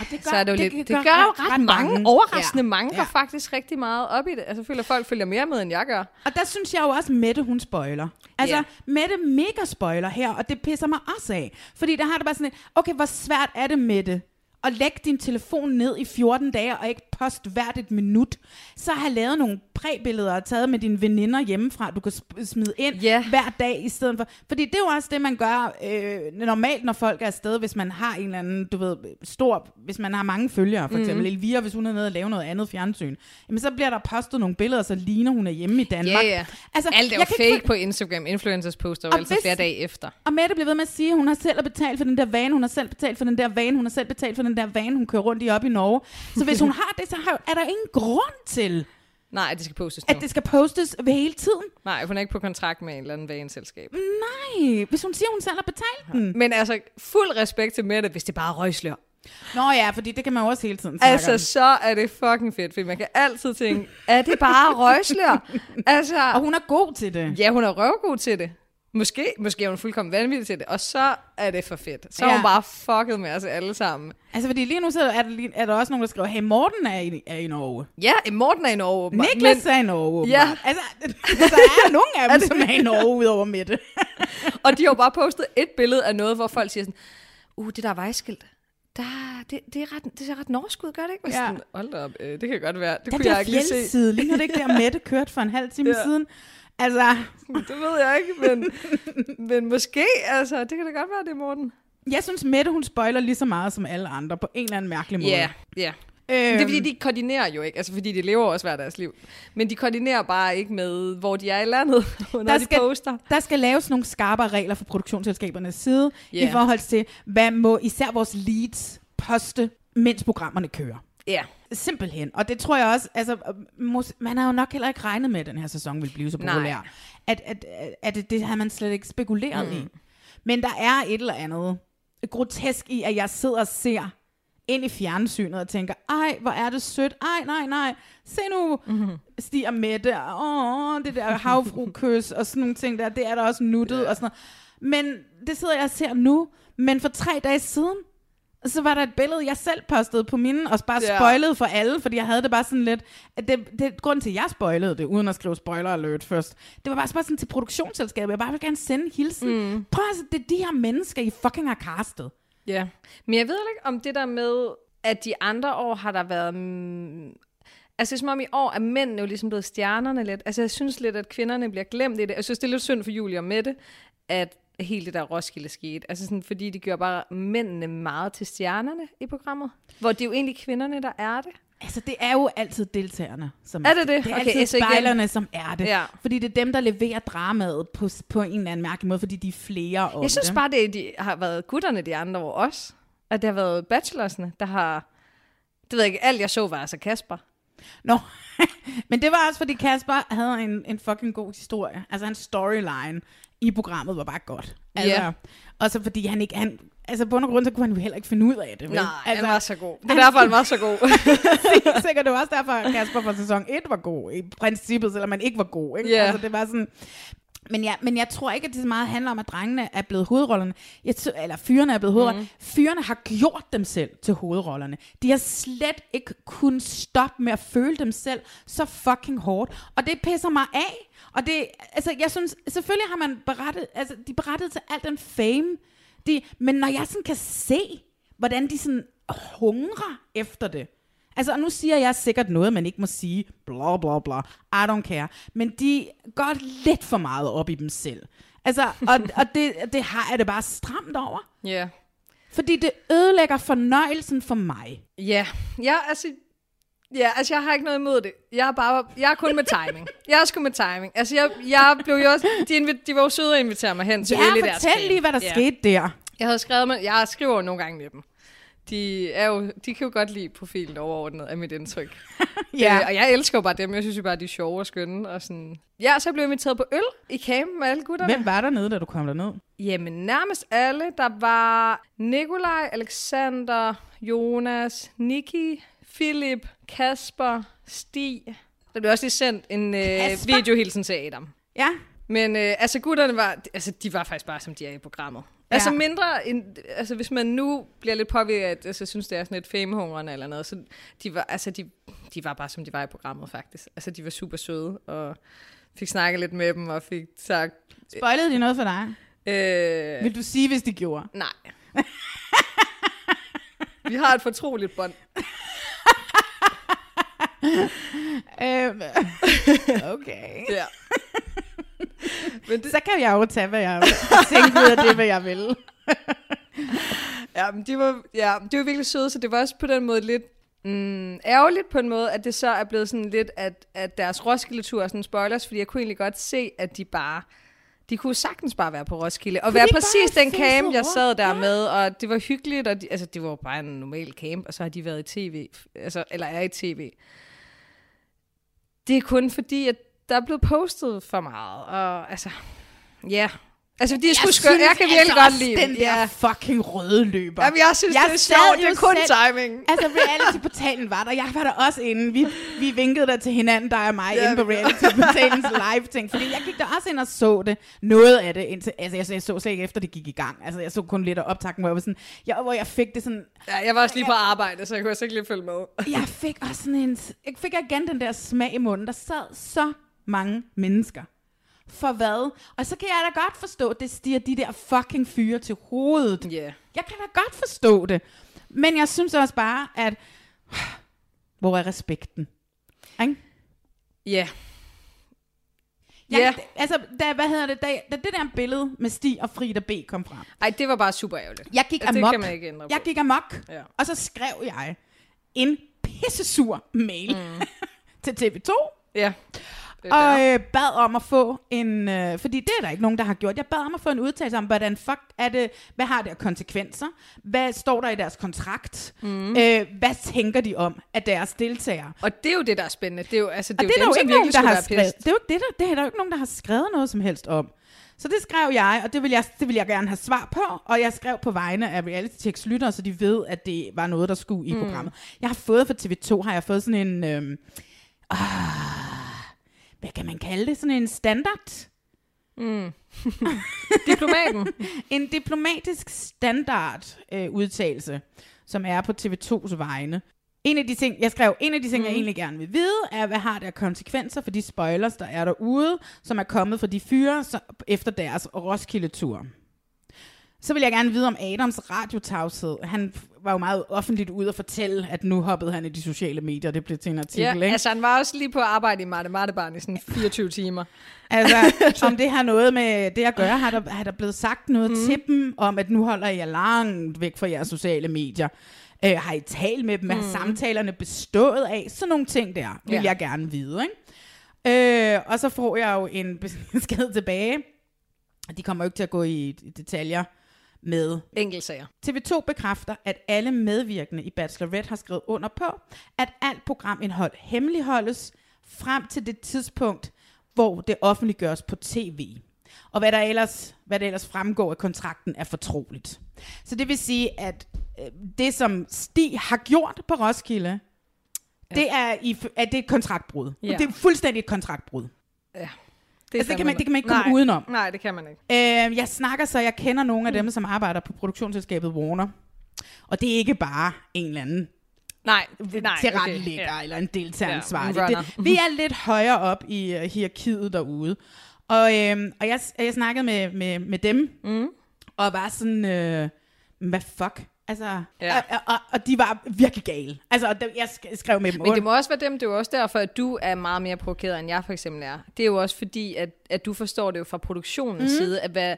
Og det så er det jo lidt, kan det gør jo ret, mange, overraskende Ja. mange, Ja. går faktisk rigtig meget op i det. Altså, føler, folk følger mere med, end jeg gør. Og der synes jeg jo også, Mette, hun spoiler. Altså, Ja. Mette mega spoiler her, og det pisser mig også af. Fordi der har det bare sådan et, okay, hvor svært er det, Mette, at lægge din telefon ned i 14 dage, og ikke post hvert et minut. Så have lavet nogle præbilleder og taget med dine veninder hjemmefra, du kan smide ind Ja. hver dag i stedet for. Fordi det er jo også det, man gør øh, normalt, når folk er afsted, hvis man har en eller anden, du ved, stor, hvis man har mange følgere, for eksempel Mhm. Elvira, hvis hun er nede og lave noget andet fjernsyn, jamen så bliver der postet nogle billeder, så ligner hun er hjemme i Danmark. Ja, ja. Altså, Alt er jo kan ikke fake på Instagram. Influencers poster Og altid hvis- flere dage efter. Og Mette bliver ved med at sige, at hun har selv betalt for den der van, hun har selv betalt for den der van, hun har selv betalt for den der van, hun kører rundt i op i Norge. Så hvis hun har det, så har, er der ingen grund til, Nej, det skal postes nu. at det skal postes ved hele tiden. Nej, hun er ikke på kontrakt med en eller anden vaneselskab. Nej, hvis hun siger, hun selv har betalt den. Men altså, fuld respekt til Mette, hvis det bare røgslør. Nå ja, fordi det kan man jo også hele tiden snakke Altså, om. så er det fucking fedt, fordi man kan altid tænke, er det bare røgslør? altså, Og hun er god til det. ja, hun er røvgod til det. Måske, måske er hun fuldkommen vanvittig til det, og så er det for fedt. Så er Ja. hun bare fucket med os alle sammen. Altså, fordi lige nu så er der, lige- er der også nogen, der skriver, hey, Morten er i, er i Norge. Ja, Morten er i Norge. åbenbart, Niklas er i Norge. åbenbart. Ja. Altså, der er nogle af dem, som er i Norge, udover Mette. Og de har jo bare postet et billede af noget, hvor folk siger sådan, uh, det der er vejskilt, der, det, det, er ret, det ser ret norsk ud, gør det ikke? Ja. Sådan, Hold op, øh, det kan godt være. Det Den kunne jeg ikke lige se. fjeldside, ligner det ikke der Mette kørte for en halv time Ja. siden? Altså, Det ved jeg ikke, men, men måske, altså, det kan da godt være, det Morten. jeg synes, Mette, hun spoiler lige så meget som alle andre, på en eller anden mærkelig måde. Ja, ja. Øhm, Det er fordi, de koordinerer jo ikke, altså fordi de lever også hver deres liv. Men de koordinerer bare ikke med, hvor de er i landet, når der de skal, poster. der skal laves nogle skarpere regler fra produktionsselskabernes side, Ja. i forhold til, hvad må især vores leads poste, mens programmerne kører. Ja. Simpelthen. Og det tror jeg også, altså, man har jo nok heller ikke regnet med, at den her sæson ville blive så Nej. populær. At, at, at, at det, har man slet ikke spekuleret mm. i. Men der er et eller andet grotesk i, at jeg sidder og ser ind i fjernsynet og tænker, ej, hvor er det sødt, ej, nej, nej, se nu, mm-hmm. Mette, åh, det der havfrukys og sådan nogle ting der, det er der også nuttet yeah. og sådan noget. Men det sidder jeg og ser nu, men for tre dage siden, så var der et billede, jeg selv postede på mine, og bare Ja. spoilede for alle, fordi jeg havde det bare sådan lidt, at det, det grund til, at jeg spoilede det, uden at skrive spoiler alert først, det var bare, bare sådan til produktionsselskabet, jeg bare vil gerne sende en hilsen. Mm. Prøv altså, det er de her mennesker, I fucking har castet. Ja, men jeg ved ikke om det der med, at de andre år har der været... Mm, altså det er som om i år er mændene jo ligesom blevet stjernerne lidt. Altså jeg synes lidt, at kvinderne bliver glemt i det. Jeg synes, det er lidt synd for Julie og Mette, at hele det der Roskilde skete. Altså sådan, fordi de gør bare mændene meget til stjernerne i programmet. Hvor det er jo egentlig kvinderne, der er det. Altså, det er jo altid deltagerne, som Er det det? Det er Okay, altid så igen- spejlerne, som er det. Ja. Fordi det er dem, der leverer dramaet på, på en eller anden mærkelig måde, fordi de er flere om Jeg synes det. bare, det de har været gutterne de andre år også. At det har været bachelorsne, der har... Det ved jeg ikke, alt jeg så var altså Kasper. Nå, men det var også, fordi Kasper havde en, en fucking god historie. Altså, hans storyline i programmet var bare godt. Altså, Ja. Og så fordi han ikke... Han, altså og grund, så kunne han jo heller ikke finde ud af det. vel? Nej, altså, han var så god. Det er derfor, han var så god. sikkert, det var også derfor, at Kasper fra sæson 1 var god, i princippet, selvom man ikke var god. Ikke? Ja. Altså, det var sådan... Men, ja, men jeg tror ikke, at det så meget handler om, at drengene er blevet hovedrollerne. Jeg tror, eller fyrene er blevet hovedrollerne. Mm. Fyrene har gjort dem selv til hovedrollerne. De har slet ikke kunnet stoppe med at føle dem selv så fucking hårdt. Og det pisser mig af. Og det, altså, jeg synes, selvfølgelig har man berettet, altså, de berettet til al den fame. De, men når jeg sådan kan se, hvordan de sådan hungrer efter det, Altså, og nu siger jeg sikkert noget, man ikke må sige, bla bla bla, I don't care. Men de går lidt for meget op i dem selv. Altså, og, og det, det har jeg det bare stramt over. Ja. Fordi det ødelægger fornøjelsen for mig. Ja, ja, altså, ja, altså jeg har ikke noget imod det. Jeg er bare, jeg er kun med timing. Jeg er sgu med timing. Altså jeg, jeg blev jo også, de, invi- de var jo søde at invitere mig hen til Ja, øl i deres fortæl lige, hvad der Ja. skete der. Jeg havde skrevet med, jeg skriver jo nogle gange med dem. De, er jo, de kan jo godt lide profilen overordnet, af mit indtryk. Ja. Øh, og jeg elsker jo bare dem. Jeg synes jo bare, de er sjove og skønne. Og sådan. Ja, så blev jeg inviteret på øl i campen med alle gutterne. Hvem var der nede, da du kom derned? Jamen nærmest alle. Der var Nikolaj, Alexander, Jonas, Niki, Philip, Kasper, Stig. Der blev også lige sendt en øh, videohilsen til Adam. Ja, Men øh, altså gutterne var, altså de var faktisk bare som de er i programmet. Altså mindre, end, altså hvis man nu bliver lidt påvirket, at altså, synes det er sådan lidt famehungrende eller noget, så de var, altså de, de var bare som de var i programmet faktisk. Altså de var super søde, og fik snakket lidt med dem, og fik sagt, spoilede de noget for dig? øh, Vil du sige, hvis de gjorde? nej. Vi har et fortroligt bånd. Øhm, okay. Ja. Men det, Så kan jeg jo tage, hvad jeg tænker ud af det, hvad jeg vil. Ja, men de var, ja, de var virkelig søde, så det var også på den måde lidt mm, ærgerligt på en måde, at det så er blevet sådan lidt, at, at deres Roskilde-tur er sådan spoilers, fordi jeg kunne egentlig godt se, at de bare, de kunne sagtens bare være på Roskilde, og Kunne være de præcis den camp, jeg sad der Ja. med, og det var hyggeligt, og de, altså, det var jo bare en normal camp, og så har de været i tv, altså, eller er i tv. Det er kun fordi, at der er blevet postet for meget, og altså, ja. Altså, de er sgu skøre. Jeg kan virkelig altså godt lide den der Ja. fucking røde løber. Jamen, jeg synes, Jeg det er sjovt. Det er kun selv- timing. Altså, reality-portalen var der. Jeg var der også inde. Vi, vi vinkede der til hinanden, der er mig, Ja, inde på reality-portalens live-ting. Fordi jeg gik der også ind og så det. Noget af det. Indtil, altså, jeg, jeg så slet ikke efter, det gik i gang. Altså, jeg så kun lidt af optakten, hvor jeg, var sådan, jeg, hvor jeg fik det sådan... Ja, jeg var også lige på arbejde, så jeg kunne også ikke lige følge med. Jeg fik også sådan en... Jeg fik igen den der smag i munden. Der sad så mange mennesker. For hvad? Og så kan jeg da godt forstå, at det stiger de der fucking fyre til hovedet. Yeah. Jeg kan da godt forstå det. Men jeg synes også bare, at... Hvor er respekten? Ikke? Ja. Jeg, Ja. Altså, da, hvad hedder det, da, da det der billede med Stig og Frida B. kom frem. Ej, det var bare super ærgerligt. Jeg gik Altså, det amok. kan man ikke ændre på. Jeg gik amok. Ja. Og så skrev jeg en pissesur mail mm. til TV2. Ja. Det er Og øh, bad om at få en, øh, fordi det er der ikke nogen, der har gjort. Jeg bad om at få en udtalelse om, hvordan fuck er det, hvad har det af konsekvenser? Hvad står der i deres kontrakt? Mm. Øh, hvad tænker de om af deres deltagere? Og det er jo det, der er spændende. Det er jo, altså, det Og er det jo er der dem, jo som ikke nogen, der har skrevet. Det er jo ikke det, der, det er der jo ikke nogen, der har skrevet noget som helst om. Så det skrev jeg, og det vil jeg, det vil jeg gerne have svar på. Og jeg skrev på vegne af reality Checks lyttere, så de ved, at det var noget, der skulle i mm. programmet. Jeg har fået fra TV2, har jeg fået sådan en... Øhm, ah, hvad kan man kalde det? Sådan en standard? Diplomaten. En diplomatisk standard øh, udtalelse, som er på TV2's vegne. En af de ting, jeg skrev, en af de ting, mm. jeg egentlig gerne vil vide, er, hvad har af konsekvenser for de spoilers, der er derude, som er kommet fra de fyre efter deres Roskilde-tur. Så vil jeg gerne vide om Adams radiotavshed. Han var jo meget offentligt ude og fortælle, at nu hoppede han i de sociale medier. Det blev til en artikel, ja, ikke? altså han var også lige på arbejde i Marte Martebarn i sådan 24 timer. Altså, om det har noget med det at gøre, har der, har der blevet sagt noget mm. til dem, om at nu holder jeg langt væk fra jeres sociale medier. Øh, har I talt med dem? Hvad har samtalerne bestået af? Sådan nogle ting der, vil Ja. jeg gerne vide. Ikke? Øh, og så får jeg jo en besked tilbage. De kommer jo ikke til at gå i detaljer med Enkeltsager. TV2 bekræfter, at alle medvirkende i Bachelorette har skrevet under på, at alt programindhold hemmeligholdes frem til det tidspunkt, hvor det offentliggøres på tv. Og hvad der, ellers, hvad der ellers fremgår af kontrakten er fortroligt. Så det vil sige, at øh, det, som Stig har gjort på Roskilde, ja. det, er i, at det er et kontraktbrud. Ja. Det er fuldstændig et kontraktbrud. Det, Altså, det kan man- det kan man ikke komme Nej. udenom. Nej, det kan man ikke. Øh, jeg snakker så, jeg kender nogle af dem, som arbejder på produktionsselskabet Warner. Og det er ikke bare en eller anden Nej, nej tilrettelægger okay, eller en deltageransvarlig. Runner. det, vi er lidt højere op i uh, hierarkiet derude. Og, øhm, og jeg, jeg snakkede med, med, med dem, mm. og var sådan, øh, hvad fuck? Altså, Ja. og, og, og de var virkelig gale. Altså, og jeg sk- skrev med dem. Men det må også være dem, det er jo også derfor, at du er meget mere provokeret, end jeg for eksempel er. Det er jo også fordi, at, at du forstår det jo fra produktionens mm. side, at, hvad,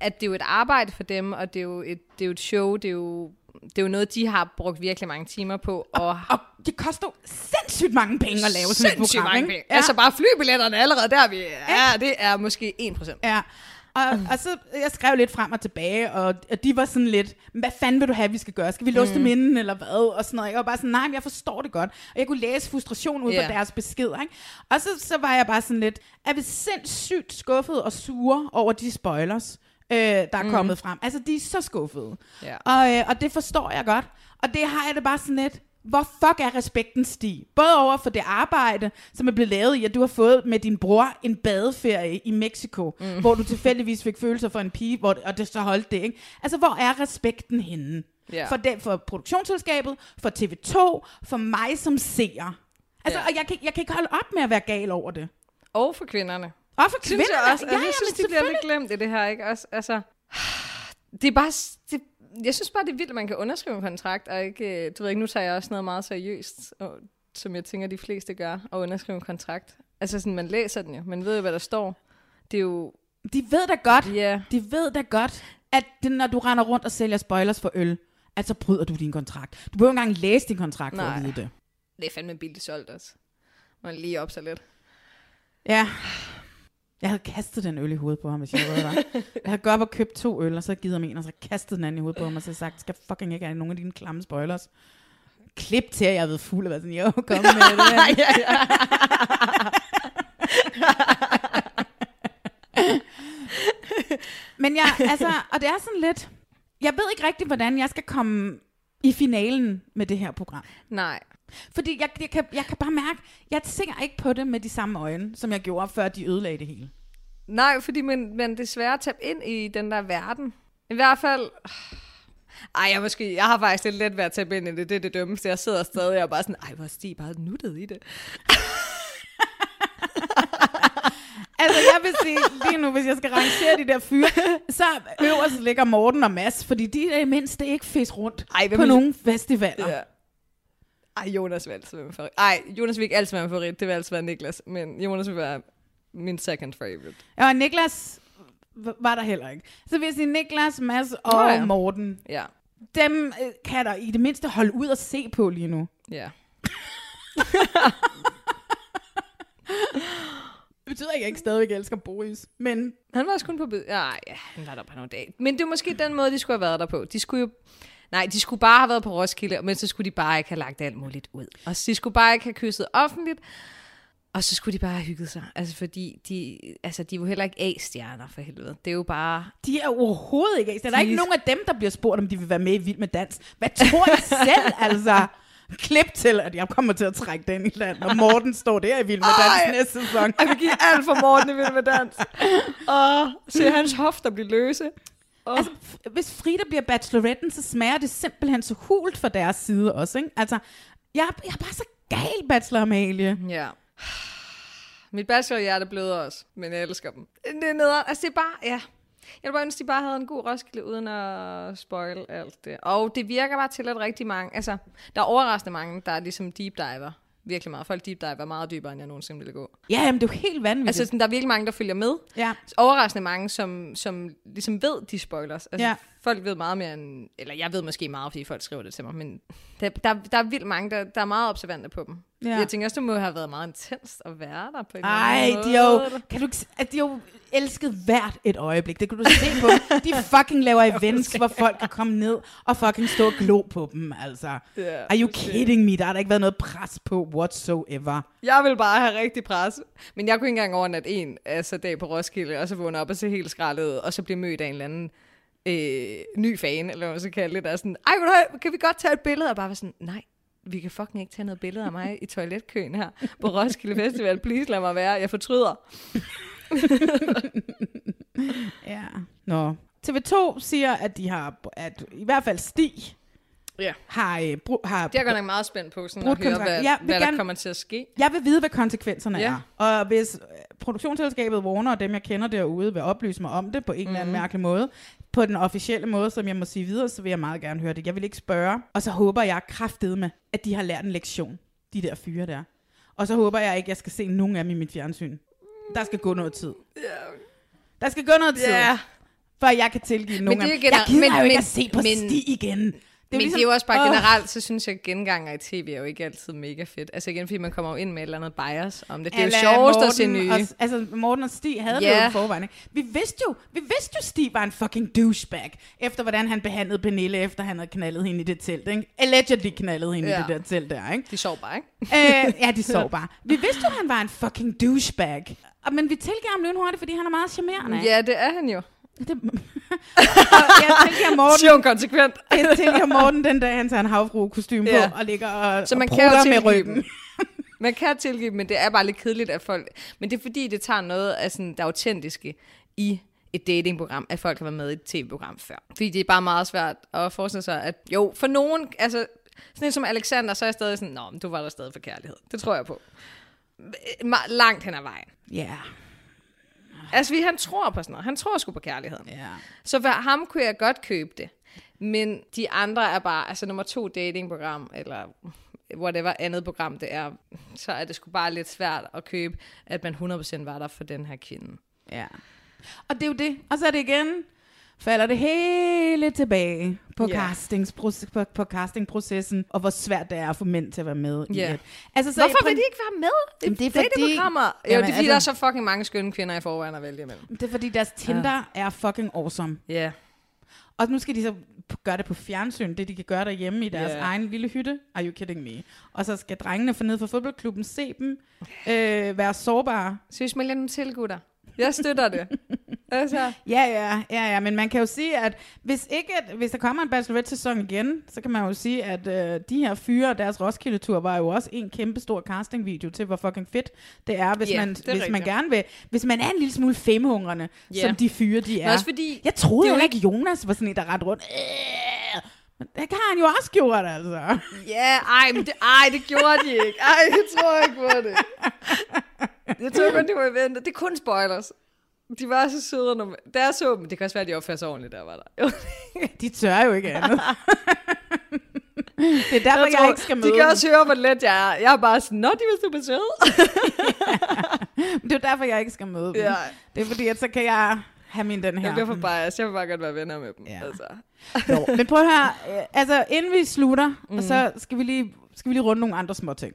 at det er jo et arbejde for dem, og det er jo et, det er jo et show, det er jo, det er jo noget, de har brugt virkelig mange timer på. Og, og det koster sindssygt mange penge at lave sådan et program, mange ikke? penge. Ja. Altså bare flybilletterne allerede der, vi ja, det er måske 1%. Ja. Og, og så jeg skrev lidt frem og tilbage, og, og de var sådan lidt, hvad fanden vil du have, vi skal gøre? Skal vi låse mm. dem inden, eller hvad? Og sådan noget. Jeg var bare sådan, nej, men jeg forstår det godt. Og jeg kunne læse frustration ud Ja. fra deres beskeder. Ikke? Og så, så var jeg bare sådan lidt, er vi sindssygt skuffet og sure over de spoilers, øh, der er kommet frem. Altså, de er så skuffede. Ja. Og, øh, og det forstår jeg godt. Og det har jeg det bare sådan lidt, hvor fuck er respekten stig? Både over for det arbejde, som er blevet lavet i, at du har fået med din bror en badeferie i Mexico, mm. hvor du tilfældigvis fik følelser for en pige, hvor, og det så holdt det, ikke? Altså, hvor er respekten henne? Ja. For, det, for produktionsselskabet, for TV2, for mig som seer. Altså, Ja. og jeg kan, jeg kan ikke holde op med at være gal over det. Og for kvinderne. Og for Synes kvinderne. jeg også. Altså, ja, jeg synes, de bliver lidt glemt i det her, ikke? Også, altså, det er bare... Det, jeg synes bare, det er vildt, at man kan underskrive en kontrakt, og ikke... øh, Du ved ikke, nu tager jeg også noget meget seriøst, og, som jeg tænker, de fleste gør, at underskrive en kontrakt. Altså sådan, man læser den jo. Man ved jo, hvad der står. Det er jo... De ved da godt, Ja. de ved da godt, at det, når du render rundt og sælger spoilers for øl, at så bryder du din kontrakt. Du behøver ikke engang læse din kontrakt for Nej. at vide det. Det er fandme billigt solgt også. Man lige op så lidt. Ja. Jeg havde kastet den øl i hovedet på ham, hvis jeg havde været der. Jeg havde gået op og købt to øl, og så givet ham en, og så kastet den anden i hovedet på ham, og så sagt, skal fucking ikke have nogen af dine klamme spoilers. Klip til, at jeg har været fuld og været sådan, jo, kom med det. ja, ja. Men jeg, altså, og det er sådan lidt, jeg ved ikke rigtig, hvordan jeg skal komme i finalen med det her program. Nej. Fordi jeg, jeg, kan, jeg kan bare mærke, jeg ser ikke på det med de samme øjne, som jeg gjorde, før de ødelagde det hele. Nej, fordi man, man desværre tabe ind i den der verden. I hvert fald... Ej, jeg, måske, jeg har faktisk lidt let ved at tabe ind i det. Det er det dummeste. Jeg sidder stadig og bare sådan, ej, hvor er Stig bare nuttet i det. Altså, jeg vil sige, lige nu, hvis jeg skal rangere de der fyre, så øverst ligger Morten og Mads, fordi de er i mindste ikke fisk rundt Ej, på nogle festivaler. Ja. Ej, Jonas vil altid være min favorit. Ej, Jonas vil ikke altid være min favorit. Det vil altid være Niklas. Men Jonas vil være min second favorite. Ja, og Niklas var der heller ikke. Så vil jeg sige, Niklas, Mads og oh, ja. Morten, Ja. dem øh, kan der i det mindste holde ud og se på lige nu. Ja. Det betyder ikke, at jeg ikke stadigvæk elsker Boris, men Han var også kun på... Be- ja, ja, han var der på nogle dage. Men det er måske den måde, de skulle have været der på. De skulle jo... Nej, de skulle bare have været på Roskilde, men så skulle de bare ikke have lagt alt muligt ud. Og de skulle bare ikke have kysset offentligt, og så skulle de bare have hygget sig. Altså, fordi de, altså, de er jo heller ikke A-stjerner for helvede. Det er jo bare... de er overhovedet ikke. Der er De- ikke nogen af dem, der bliver spurgt, om de vil være med i Vild med Dans. Hvad tror I selv, altså? Klip til, at jeg kommer til at trække den i land, og Morten står der i Vild med Dans Ej. næste sæson. Jeg vil give alt for Morten i Vild med Dans. Og se hans hofter blive løse. Og... Altså, hvis Frida bliver bacheloretten, så smager det simpelthen så hult fra deres side også, ikke? Altså, jeg, jeg er bare så gal, Bachelor Amalie. Ja. Mit bachelorhjerte bløder også, men jeg elsker dem. Det er nederen. Altså, det er bare, ja. Jeg ville bare ønske, de bare havde en god Roskilde, uden at spoil alt det. Og det virker bare til, at rigtig mange, altså, der er overraskende mange, der er ligesom deep diver. Virkelig meget. Folk deep diver meget dybere, end jeg nogensinde ville gå. Ja, jamen, det er jo helt vanvittigt. Altså, sådan, der er virkelig mange, der følger med. ja. Overraskende mange, som, som ligesom ved de spoilers. Altså, Ja. Folk ved meget mere end... Eller jeg ved måske meget, fordi folk skriver det til mig, men der, der, der er vildt mange, der, der er meget observante på dem. Ja. Jeg tænker også, det må have været meget intenst at være der på en Ej, anden de er jo, måde. kan du de er jo elskede hvert et øjeblik. Det kunne du se på. De fucking laver events, hvor folk kan komme ned og fucking stå og glo på dem, altså. Ja, Are you kidding me? Der har der ikke været noget pres på whatsoever. Jeg vil bare have rigtig pres. Men jeg kunne ikke engang overnatte en altså, dag på Roskilde, og så vågne op og se helt skrællet ud, og så blive mødt af en eller anden øh, ny fan, eller hvad man så kalde det, der er sådan, ej, kan vi godt tage et billede? Og bare være sådan, nej, vi kan fucking ikke tage noget billede af mig i toiletkøen her på Roskilde Festival. Please lad mig være, jeg fortryder. Ja. Nå. TV2 siger, at de har, at i hvert fald Stig Ja. har, øh, bru- har Det er jeg godt nok meget spændt på, sådan at høre, hvad, vil hvad der gerne- kommer til at ske. Jeg vil vide, hvad konsekvenserne Ja. er. Og hvis produktionsselskabet Warner og dem, jeg kender derude, vil oplyse mig om det på en mm. eller anden Mhm. mærkelig måde, på den officielle måde, som jeg må sige videre, så vil jeg meget gerne høre det. Jeg vil ikke spørge. Og så håber jeg kraftet med, at de har lært en lektion, de der fyre der. Og så håber jeg ikke, at jeg skal se nogen af dem i mit fjernsyn. Der skal gå noget tid. Der skal gå noget tid, Ja. før jeg kan tilgive nogen det er af dem. Jeg gider men- jo ikke men- at se på men- Stig igen. Det Men det er jo også bare åh. generelt, så synes jeg, at genganger i tv er jo ikke altid mega fedt. Altså igen, fordi man kommer jo ind med et eller andet bias om det. Det er jo Eller sjovest at se Morten nye. Og, altså, Morten og Stig havde Ja. det jo forvejen. ikke? Vi vidste jo, vi vidste jo, Stig var en fucking douchebag, efter hvordan han behandlede Pernille, efter han havde knaldet hende i det telt. Ikke? Allegedly knaldet hende ja. i det der telt der, ikke? De sov bare, ikke? øh, ja, de sov bare. Vi vidste jo, han var en fucking douchebag. Men vi tilgav ham lynhurtigt, fordi han er meget charmerende. Ja, det er han jo. Det, jeg tilgav Morten, Siger hun konsekvent. jeg tilgav Morten den dag, han tager en havfru kostume Ja. på og ligger og, Så man og kan jo med dem. Man kan tilgive men det er bare lidt kedeligt, at folk... Men det er fordi, det tager noget af sådan, det autentiske i et datingprogram, at folk har været med i et tv-program før. Fordi det er bare meget svært at forestille sig, at jo, for nogen, altså sådan en som Alexander, så er jeg stadig sådan, nå, men du var der stadig for kærlighed. Det tror jeg på. Langt hen ad vejen. Ja, Altså, fordi han tror på sådan noget. Han tror sgu på kærligheden. ja. Så for ham kunne jeg godt købe det. Men de andre er bare, altså nummer to datingprogram, eller whatever andet program det er, så er det sgu bare lidt svært at købe, at man 100% var der for den her kvinde. Ja. Og det er jo det. Og så er det igen, falder det hele tilbage på, Ja. castingsproce- på, på castingprocessen, og hvor svært det er at få mænd til at være med i Ja. det. Altså, så Hvorfor i vil de ikke være med? Det, Jamen, det er det fordi- datingprogrammer. Jo, Jamen, det er fordi, altså- der er så fucking mange skønne kvinder i forvejen at vælge imellem. Det er fordi, deres Tinder er fucking awesome. Ja. Og nu skal de så gøre det på fjernsyn, det de kan gøre derhjemme i deres Ja. egen lille hytte. Are you kidding me? Og så skal drengene få ned fra fodboldklubben, se dem, øh, være sårbare. Synes man nu til, gutter. Jeg støtter det. altså, Ja, ja, ja, ja, men man kan jo sige, at hvis ikke, at, hvis der kommer en Bachelorette-sæson igen, så kan man jo sige, at øh, de her fyre deres Roskilde-tur var jo også en kæmpe stor casting-video til, hvor fucking fedt det er, hvis, Ja, man, det er hvis man gerne vil, hvis man er en lille smule femhungrende, Ja. som de fyre, de er. Men også fordi- jeg troede er jo ikke, Jonas var sådan en, der rendte rundt. Øh, men det har han jo også gjort, altså. Ja, ej, men det, ej, det gjorde de ikke. Ej, jeg tror ikke på det. Jeg tror kun, det var eventet. Det er kun spoilers. De var så søde, når man, det er så, men det kan også være, at de opfører sig ordentligt, der var der. De tør jo ikke andet. det er derfor, jeg, jeg tror, ikke skal møde De kan dem. også høre, hvor let jeg er. Jeg er bare sådan, nå, de var super søde. Det er derfor, jeg ikke skal møde dem. Ja. Det er fordi, at så kan jeg have min den her. Jeg bliver for biased. Jeg vil bare godt være venner med dem. Ja. Altså. Jo, men prøv at høre, altså inden vi slutter, mm. så skal vi lige skal vi lige runde nogle andre små ting.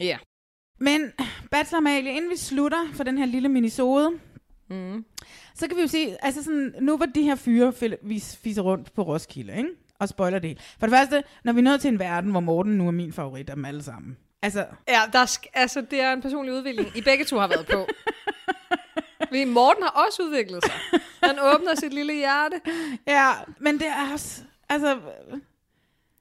Ja. Men Bachelor Amalie, inden vi slutter for den her lille minisode, mm. så kan vi jo se, altså sådan, nu var de her fyre, vi fiser rundt på Roskilde, ikke? Og spoiler det. For det første, når vi er nået til en verden, hvor Morten nu er min favorit af dem alle sammen. Altså, Ja, der sk- altså, det er en personlig udvikling, I begge to har været på. Fordi Morten har også udviklet sig. Han åbner sit lille hjerte. ja, men det er også... Altså,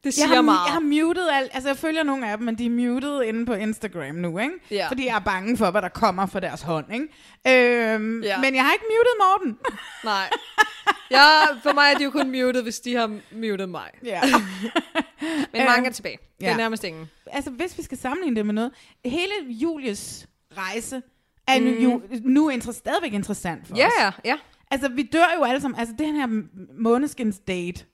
Det jeg siger har, meget. jeg har muted alt. Altså, jeg følger nogle af dem, men de er muted inde på Instagram nu, ikke? Ja. Fordi jeg er bange for, hvad der kommer fra deres hånd, ikke? Øhm, Ja. Men jeg har ikke muted Morten. Nej. Ja, for mig er de jo kun muted, hvis de har muted mig. ja. Men mange er tilbage. Det er ja. nærmest ingen. altså, hvis vi skal sammenligne det med noget. Hele Julies rejse er nu, jo, nu inter- stadigvæk interessant for Mm. Ja, os. ja, ja. Altså, vi dør jo alle sammen. Altså, den her måneskins date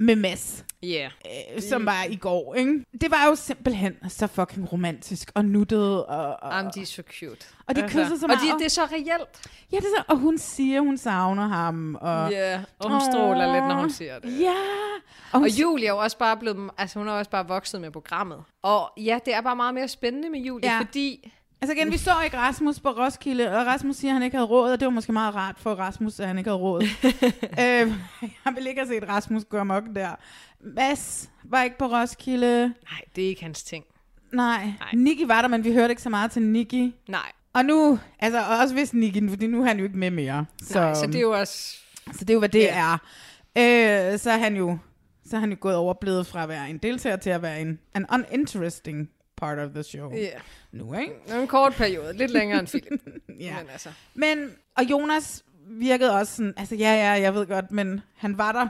med Mads, Yeah. øh, som var i går, ikke? Det var jo simpelthen så fucking romantisk og nuttet. Og, og, Jamen, de er så cute. Altså. Og de kysser så Og meget. de, det er så reelt. Ja, det er så, og hun siger, hun savner ham. Og, Ja, og hun stråler lidt, når hun siger det. Ja. Og, hun, Og Julie er jo også bare blevet, altså hun er også bare vokset med programmet. Og ja, det er bare meget mere spændende med Julie, ja. fordi... altså igen, vi så ikke Rasmus på Roskilde, og Rasmus siger, at han ikke havde råd, og det var måske meget rart for Rasmus, at han ikke havde råd. øh, jeg vil ikke have set Rasmus gå amok der. Mads var ikke på Roskilde. Nej, det er ikke hans ting. Nej. Nej. Nicky var der, men vi hørte ikke så meget til Nicky. Nej, Og nu, altså og også hvis Nicky, fordi nu er han jo ikke med mere. Så, Nej så det er jo også... så det er jo, hvad det Ja. er. Øh, så er han jo så er han jo gået over blevet fra at være en deltager til at være en, en uninteresting part of the show. Ja, Nu, ikke? en kort periode. Lidt længere end Philip. Ja. Men altså... Men, og Jonas virkede også sådan, altså ja, ja, jeg ved godt, men han var der.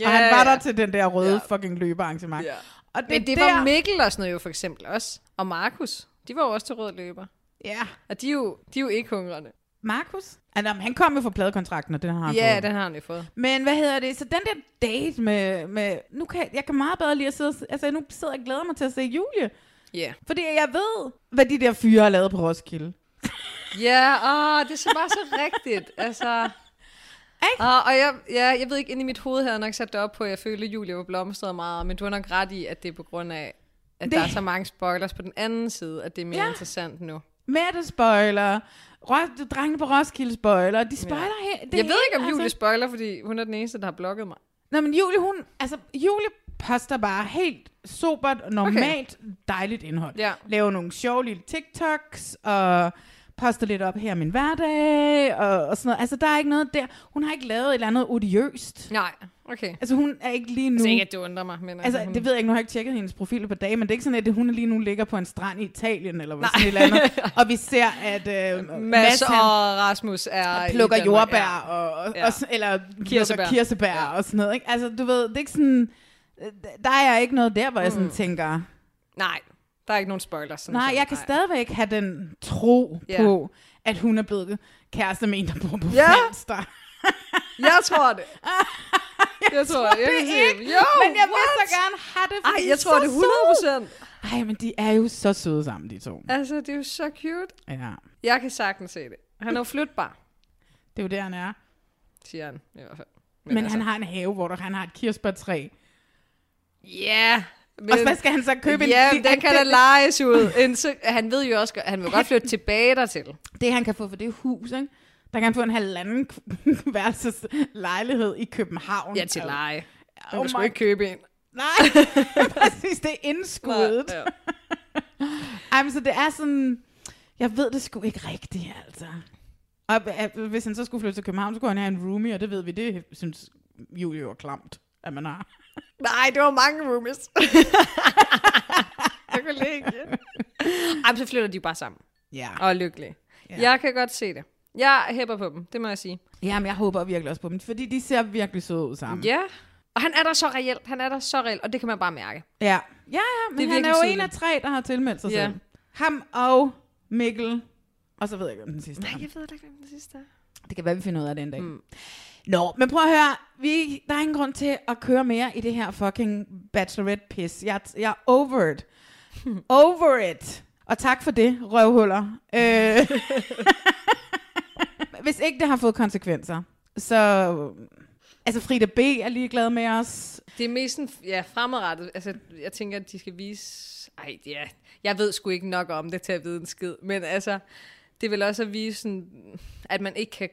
Ja, og han var der ja. til den der røde Ja. fucking løbearrangement. Ja. Og det, Men det der, var Mikkel og sådan noget jo for eksempel også. Og Markus. De var jo også til rød løber. Ja. Og de er jo, de er jo ikke hungrende. Markus? Altså, han kom jo fra pladekontrakten, og det har han Ja, fået. den har han jo fået. Men hvad hedder det? Så den der date med... med nu kan jeg, kan meget bedre lide at sidde... Altså, nu sidder jeg og glæder mig til at se Julie. Ja. Fordi jeg ved, hvad de der fyre har lavet på Roskilde. Ja, åh, det er så bare så rigtigt. Altså... Ikke? Og, og jeg, ja, jeg ved ikke, inde i mit hoved havde jeg nok sat det op på, at jeg følte, at Julia var blomstret meget, men du har nok ret i, at det er på grund af, at Det- der er så mange spoilers på den anden side, at det er mere Ja. interessant nu. Mette spoiler. Ro- drengene på Roskilde spoiler. De spoiler ja. he- det jeg ved ikke, om Julie altså. spoiler, fordi hun er den eneste, der har blokket mig. Nå, men Julie, hun... Altså, Julie poster bare helt sobert, normalt, okay. dejligt indhold. Ja. Laver nogle sjove lille TikToks, og poster lidt op her min hverdag, og, og sådan noget. Altså, der er ikke noget der. Hun har ikke lavet et eller andet odiøst. Nej, okay. Altså, hun er ikke lige nu... Det er ikke, at det undrer mig, men Altså, hun... det ved jeg ikke, nu har jeg ikke tjekket hendes profil på dage, men det er ikke sådan, at hun lige nu ligger på en strand i Italien, eller hvad sådan et eller andet. Og vi ser, at øh, Mads Mads, og Rasmus er plukker Danmark, jordbær, ja. og, og, Ja. og, eller Kirsebær. kirsebær, kirsebær ja. og sådan noget. Ikke? Altså, du ved, det er ikke sådan... øh, Der er ikke noget der, hvor jeg sådan tænker... Nej, der er ikke nogen spoilers. Sådan Nej, jeg kan stadigvæk have den tro Ja. på, at hun er blevet kæreste med en, der bor på Ja. Falster. Jeg tror det. jeg tror det. Jeg det sige, ikke, jo, men jeg vil what? så gerne have det, Ej, jeg tror det er 100 procent. Ej, men de er jo så søde sammen, de to. Altså, det er jo så cute. Ja, Jeg kan sagtens se det. Han er jo flytbar, det er jo det, han er. siger han i hvert fald. Men, men altså, han har en have, hvor der, han har et kirsebærtræ. Ja, men... Og hvad skal han så købe? Ja, en, den kan da lejes ud. En, så, han ved jo også, han vil godt flytte tilbage dertil. Det han kan få for det hus, ikke? Der kan han få en halvanden værelses lejlighed i København. Ja, til leje. Han Oh my- ikke købe en. Nej, præcis, det er indskuddet. Ja. Ej, men så det er sådan, jeg ved det sgu ikke rigtigt, altså. Og øh, hvis han så skulle flytte til København, så kunne han have en roomie, og det ved vi, det synes Julie var klamt, at man har. Nej, det var mange roomies. jeg kunne ikke. Ej, så flytter de bare sammen. Ja. Og er lykkelige. Ja. Jeg kan godt se det. Jeg hæpper på dem, det må jeg sige. Jamen, jeg håber virkelig også på dem, fordi de ser virkelig søde ud sammen. Ja. Og han er der så reelt. Han er der så reelt, og det kan man bare mærke. Ja, ja, ja men Det er han er jo tydeligt. en af tre, der har tilmeldt sig Ja. selv. Ham og Mikkel, og så ved jeg ikke, hvem den sidste er. jeg ved ikke, hvem den sidste er. Det kan være, vi finder ud af det en dag. Mm. Nå, men prøv at høre. Vi, der er ingen grund til at køre mere i det her fucking bachelorette-pis. Jeg, jeg er over it. over it. Og tak for det, røvhuller. Øh, hvis ikke det har fået konsekvenser, så... Altså, Frida B. er ligeglad med os. Det er mest sådan, ja, fremadrettet. Altså, jeg tænker, at de skal vise... Ej, ja, jeg ved sgu ikke nok om det til at vide en skid. Men altså, det vil også at vise, sådan, at man ikke kan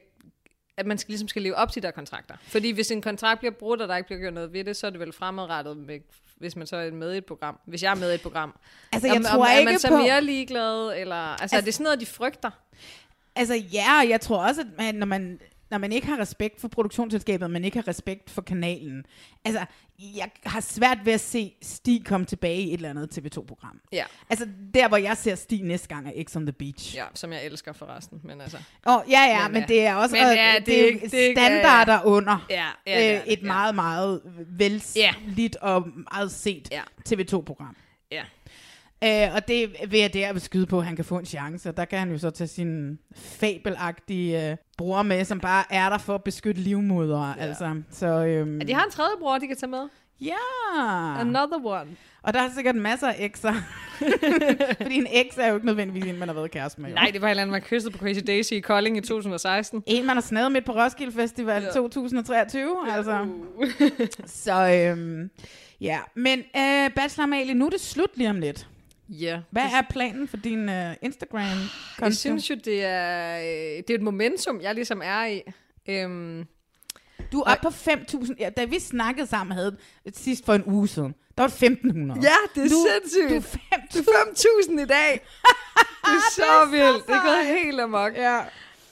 at man skal, ligesom skal leve op til de der kontrakter. Fordi hvis en kontrakt bliver brudt, og der ikke bliver gjort noget ved det, så er det vel fremadrettet med hvis man så er med i et program. Hvis jeg er med i et program. Altså, jeg om, tror om, er ikke man så på- mere ligeglad? Eller, altså, altså, er det sådan noget, de frygter? Altså ja, jeg tror også, at man, når man når man ikke har respekt for produktionsselskabet, man ikke har respekt for kanalen. Altså, jeg har svært ved at se Stig komme tilbage i et eller andet TV2-program. Ja. Altså, der hvor jeg ser Stig næste gang er X on the Beach. Ja, som jeg elsker forresten. Men altså, Åh, oh, ja, ja, Men, men, øh, det er også men men, det er- det, er det ikke- det er ikke- standarder under Ja, ja, det øh, det, et ja. meget, meget Ja. velslidt og meget set Ja. TV2-program. ja. Øh, og det vil jeg der skyde på, at han kan få en chance. Og der kan han jo så tage sin fabelagtige øh, bror med, som bare er der for at beskytte livmodere. Ja. Altså. Så, øhm, De har en tredje bror, de kan tage med. Ja! Another one. Og der er sikkert masser af ekser. Fordi en eks er jo ikke nødvendigvis en, man har været kæreste med. jo. Nej, det var et eller andet, man kyssede på Crazy Daisy i Kolding i 2016. En, man har snadet midt på Roskilde Festival Ja. 2023. Altså. Så øhm, ja, men øh, Bachelor Amalie, nu er det slut lige om lidt. Ja. Hvad er planen for din øh, instagram Jeg synes jo, det er, øh, det er et momentum, jeg ligesom er i. Øhm, Du er oppe på 5.000. Ja, da vi snakkede sammen, havde det sidst for en uge siden, der var det 1.500. ja, det er du, sindssygt. Du er Du 5.000. er 5.000 i dag. Det er så vildt. Det er gået helt amok. Ja.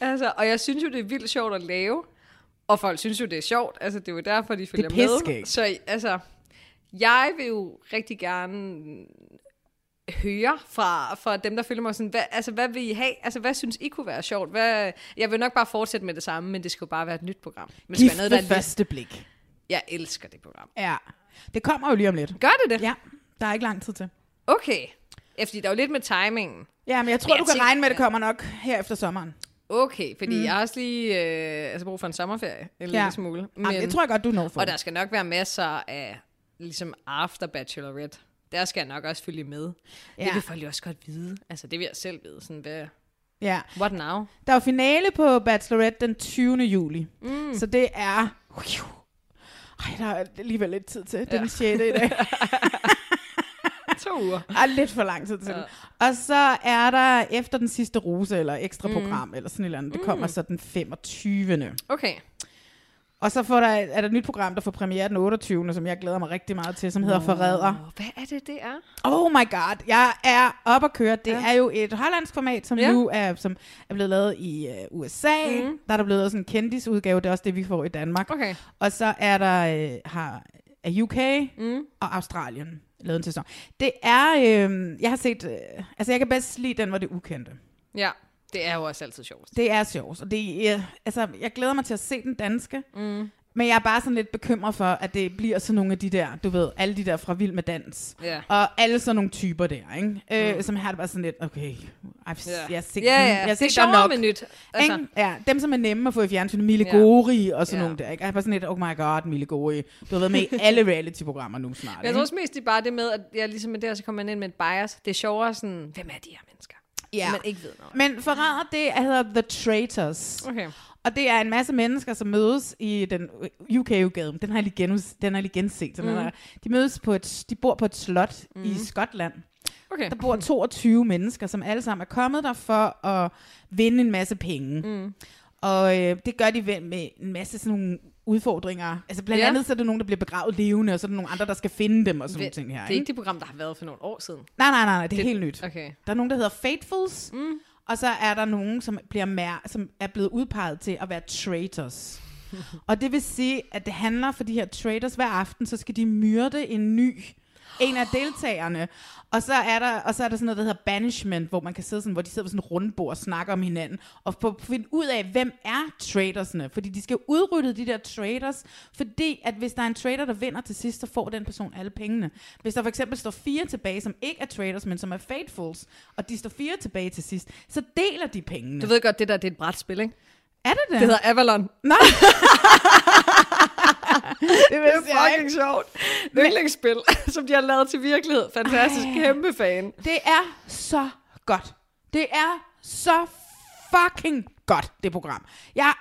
Altså, og jeg synes jo, det er vildt sjovt at lave. Og folk synes jo, det er sjovt. Altså, det er jo derfor, de følger med. pisseskægt. Så altså, jeg vil jo rigtig gerne høre fra, fra dem, der følger mig sådan, hvad, altså, hvad vil I have? Altså, hvad synes I kunne være sjovt? Hvad, jeg vil nok bare fortsætte med det samme, men det skal jo bare være et nyt program. Men det skal Gift noget, der er lidt, første blik. jeg elsker det program. Ja. Det kommer jo lige om lidt. Gør det det? Ja, der er ikke lang tid til. Okay. Ja, fordi der er jo lidt med timingen. Ja, men jeg tror, Men jeg du kan tænker- regne med, at det kommer nok her efter sommeren. Okay, fordi mm. jeg har også lige øh, altså brug for en sommerferie, en Ja. lille smule. Men... Jamen, det tror jeg godt, du når for. Og der skal nok være masser af, ligesom after Bachelorette. Der skal jeg nok også følge med. Ja. Ja. Det vil folk jo også godt vide. Altså, det vil jeg selv vide. Sådan, hvad, Ja. what now? Der er jo finale på Bachelorette den 20. juli. Mm. Så det er... Ej, der er alligevel lidt tid til. Det er den 6. i dag. To uger. Er lidt for lang tid til ja. Og så er der efter den sidste rose, eller ekstra mm. program, eller sådan et eller andet. Det kommer så den 25. Okay. Og så får der, er der et nyt program, der får premiere den 28. som jeg glæder mig rigtig meget til, som hedder Forræder. Og hvad er det, det er? Oh my god, jeg er op at køre. Det Ja. er jo et hollandsk format, som Ja. nu er, som er blevet lavet i uh, USA. Mm. Der er der blevet sådan en kendisudgave, det er også det, vi får i Danmark. Okay. Og så er der øh, har, er UK Mm. og Australien lavet en sæson. Det er, øh, jeg har set, øh, altså jeg kan bedst lide den, hvor det ukendte. Ja, det er jo også altid sjovt. Det er sjovt, og det er, altså jeg glæder mig til at se den danske. Mm. Men jeg er bare sådan lidt bekymret for, at det bliver sådan nogle af de der, du ved, alle de der fra Vild med Dans. Ja. Og alle sådan nogle typer der, ikke? Øh, som har det bare sådan lidt, okay, I've, Ja. jeg Ja, dem, ja. jeg er sjovere nok. med nyt. Altså, Altså. Ja, dem som er nemme at få i fjernsynet, Mille ja. Gori og sådan ja. nogle der, ikke? Jeg er bare sådan lidt, oh my god, Mille Gori. Du har været med i alle reality-programmer nu snart, jeg ikke? tror også mest, det er bare det med, at jeg ligesom med det, her, så kommer man ind med et bias. Det er sjovere sådan, hvem er de her mennesker? Ja. Man ikke ved noget. Men forræder, det hedder The Traitors. Okay. Og det er en masse mennesker, som mødes i den UK-udgave. Den har jeg lige, genus, den har lige genset. Mm. Er, de mødes på et, de bor på et slot mm. i Skotland. Okay. Der bor 22 mennesker, som alle sammen er kommet der for at vinde en masse penge. Mm. Og øh, det gør de ved med en masse sådan nogle udfordringer. Altså blandt Ja. andet så er der nogen, der bliver begravet levende, og så er der nogle andre, der skal finde dem og sådan nogle ting her. det er ikke? det program, der har været for nogle år siden. Nej, nej, nej, nej, det er Det- helt nyt. Okay. Der er nogen, der hedder Fatefuls, mm. og så er der nogen, som, bliver mer- som er blevet udpeget til at være traitors. og det vil sige, at det handler for de her traitors hver aften, så skal de myrde en ny en af deltagerne. Og så er der, og så er der sådan noget, der hedder banishment, hvor man kan sidde sådan, hvor de sidder ved sådan et rundbord og snakker om hinanden, og få finde ud af, hvem er traitorsne. Fordi de skal udrydde de der traitors, fordi at hvis der er en traitor, der vinder til sidst, så får den person alle pengene. Hvis der for eksempel står fire tilbage, som ikke er traitors, men som er fatefuls, og de står fire tilbage til sidst, så deler de pengene. Du ved godt, det der det er et brætspil, ikke? er det det? Det hedder Avalon. Nej. det, er fucking sjovt. Yndlingsspil, som de har lavet til virkelighed. Fantastisk. Kæmpe fan. Det er så godt. Det er så fucking godt, det program. Jeg,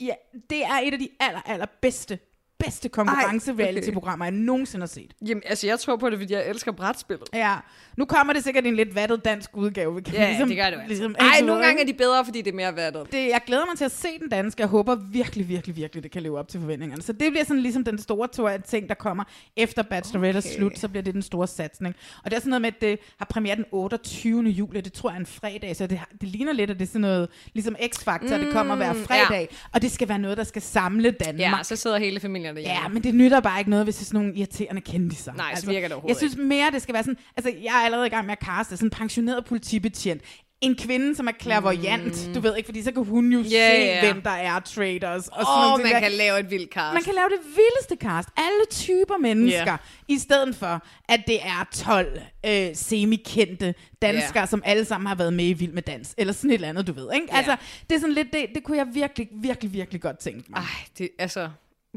ja, det er et af de aller, aller bedste bedste konkurrence-reality-programmer, jeg nogensinde har set. Jamen, altså, jeg tror på det, fordi jeg elsker brætspillet. Ja, nu kommer det sikkert en lidt vattet dansk udgave. Vi kan Ja, ligesom, det gør det altså. ligesom, Ej, nogle gange er de bedre, fordi det er mere vattet. det, jeg glæder mig til at se den danske. Jeg håber virkelig, virkelig, virkelig, det kan leve op til forventningerne. Så det bliver sådan ligesom den store tur af ting, der kommer efter Bachelorette okay. er slut, så bliver det den store satsning. Og det er sådan noget med, at det har premiere den 28. juli, det tror jeg er en fredag, så det, det ligner lidt, at det er sådan noget, ligesom X-Factor, mm, det kommer hver fredag, ja. og det skal være noget, der skal samle Danmark. Ja, så sidder hele familien derhjemme. Ja, men det nytter bare ikke noget, hvis det er sådan nogle irriterende kendiser. Nej, så virker det overhovedet Jeg synes mere, det skal være sådan... Altså, jeg er allerede i gang med at kaste sådan en pensioneret politibetjent. En kvinde, som er clairvoyant, mm. du ved ikke, fordi så kan hun jo Ja, se, ja. hvem der er traders. Og sådan oh, ting man der. kan lave et vildt cast. Man kan lave det vildeste cast. Alle typer mennesker. Ja. I stedet for, at det er 12 øh, semi-kendte danskere, Ja. som alle sammen har været med i Vild med Dans. Eller sådan et eller andet, du ved. Ikke? Ja. Altså, det er sådan lidt... Det, det kunne jeg virkelig, virkelig, virkelig godt tænke mig. Ej, det, altså,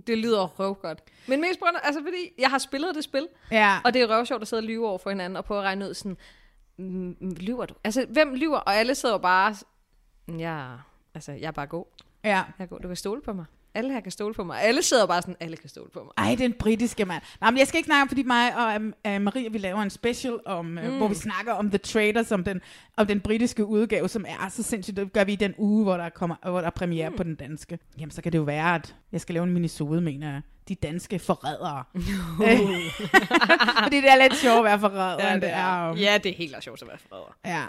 det lyder røvgodt. Men mest på altså fordi jeg har spillet det spil, Ja. og det er røvsjovt at sidde og lyve over for hinanden, og prøve at regne ud sådan, mm, mm, lyver du? Altså, hvem lyver? Og alle sidder jo bare, ja, altså, jeg er bare god. ja. Jeg er god, du kan stole på mig. Alle her kan stole på mig. Alle sidder bare sådan, alle kan stole på mig. Ej, den britiske mand. Nej, men jeg skal ikke snakke om, fordi mig og uh, Maria, vi laver en special, om, mm. uh, hvor vi snakker om The Traders, om den, om den britiske udgave, som er så sindssygt. Det gør vi i den uge, hvor der, kommer, hvor der er premiere mm. på den danske. Jamen, så kan det jo være, at jeg skal lave en minisode, mener jeg. De danske forrædere. Øh, fordi det er lidt sjovt at være forræder, ja, end det er. Um, Ja, det er helt sjovt at være forræder. Ja.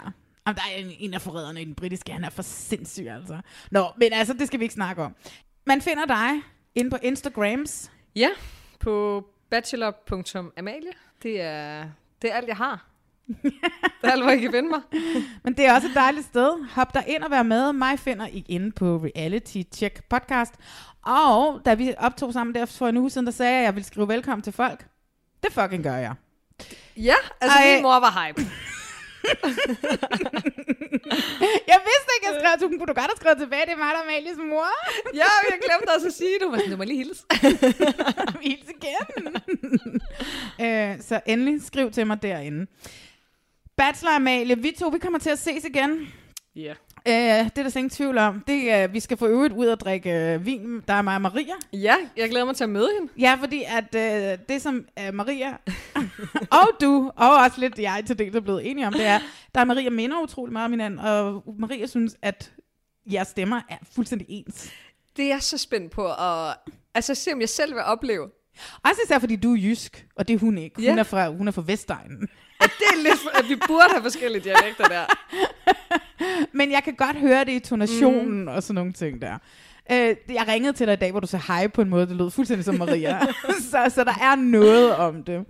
Jamen, der er en, en af forræderne i den britiske, han er for sindssyg, altså. Nå, men altså, det skal vi ikke snakke om. Man finder dig inde på Instagrams. Ja, på bachelor.amalie. Det er, det er alt, jeg har. det er alt, hvor I kan finde mig. Men det er også et dejligt sted. Hop der ind og vær med. Mig finder I inde på Reality Check podcast. Og da vi optog sammen der for en uge siden, der sagde jeg, at jeg ville skrive velkommen til folk. Det fucking gør jeg. Ja, altså Ej. min mor var hype. Jeg vidste ikke, jeg skrev, du kunne du godt have skrevet tilbage, det er mig, der er Amalies mor. ja, jeg glemte også at sige, du var sådan, du må lige hilse. Hils igen. øh, så endelig skriv til mig derinde. Bachelor Amalie, vi to, vi kommer til at ses igen. Ja. Øh, det er der slet ingen tvivl om. Det, er, vi skal få øvrigt ud og drikke øh, vin. Der er mig og Maria. Ja, jeg glæder mig til at møde hende. Ja, fordi at øh, det, som øh, Maria og du, og også lidt jeg til dels er blevet enige om, det er, der er Maria minder utrolig meget om hinanden, og Maria synes, at jeres stemmer er fuldstændig ens. Det er jeg så spændt på at altså, se, om jeg selv vil opleve. Også især fordi du er jysk, og det er hun ikke. Hun, Ja. er, fra, hun er fra Vestegnen. Og det er lidt, at vi burde have forskellige dialekter der. Men jeg kan godt høre det i tonationen mm. og sådan nogle ting der. Øh, jeg ringede til dig i dag, hvor du sagde hej på en måde, det lød fuldstændig som Maria. så, så der er noget om det.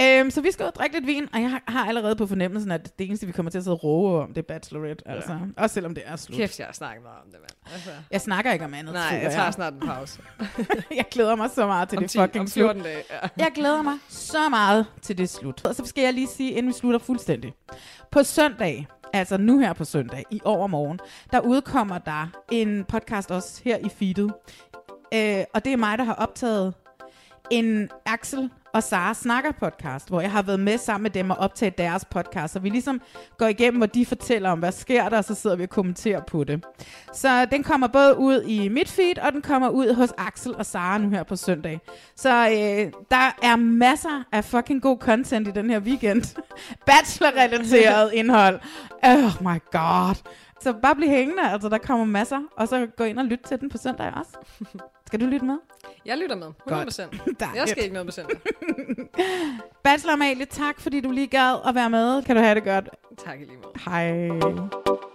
Øhm, så vi skal ud og drikke lidt vin, og jeg har, har allerede på fornemmelsen, at det eneste, vi kommer til at sidde og råbe om, det er Bachelorette. Altså. Også selvom det er slut. Kæft, jeg har snakket meget om det, mand. Altså. Jeg snakker ikke om andet. Nej, føler jeg tager snart en pause. jeg glæder mig så meget til Om, det 10, fucking om slut. 14 dage. Ja. Jeg glæder mig så meget til det slut. Og så skal jeg lige sige, inden vi slutter fuldstændig. På søndag, altså nu her på søndag, i overmorgen, der udkommer der en podcast også her i feedet. Øh, og det er mig, der har optaget en Axel og Sara snakker podcast, hvor jeg har været med sammen med dem og optaget deres podcast, så vi ligesom går igennem, hvor de fortæller om, hvad sker der, og så sidder vi og kommenterer på det. Så den kommer både ud i mit feed, og den kommer ud hos Axel og Sara nu her på søndag. Så øh, der er masser af fucking god content i den her weekend. Bachelor-relateret indhold. Oh my god. Så bare bliv hængende, altså der kommer masser, og så gå ind og lyt til den på søndag også. Skal du lytte med? Jeg lytter med. 100 procent. Jeg skal ikke noget på søndag. Bachelor Amalie, tak fordi du lige gad at være med. Kan du have det godt. Tak i lige måde. Hej.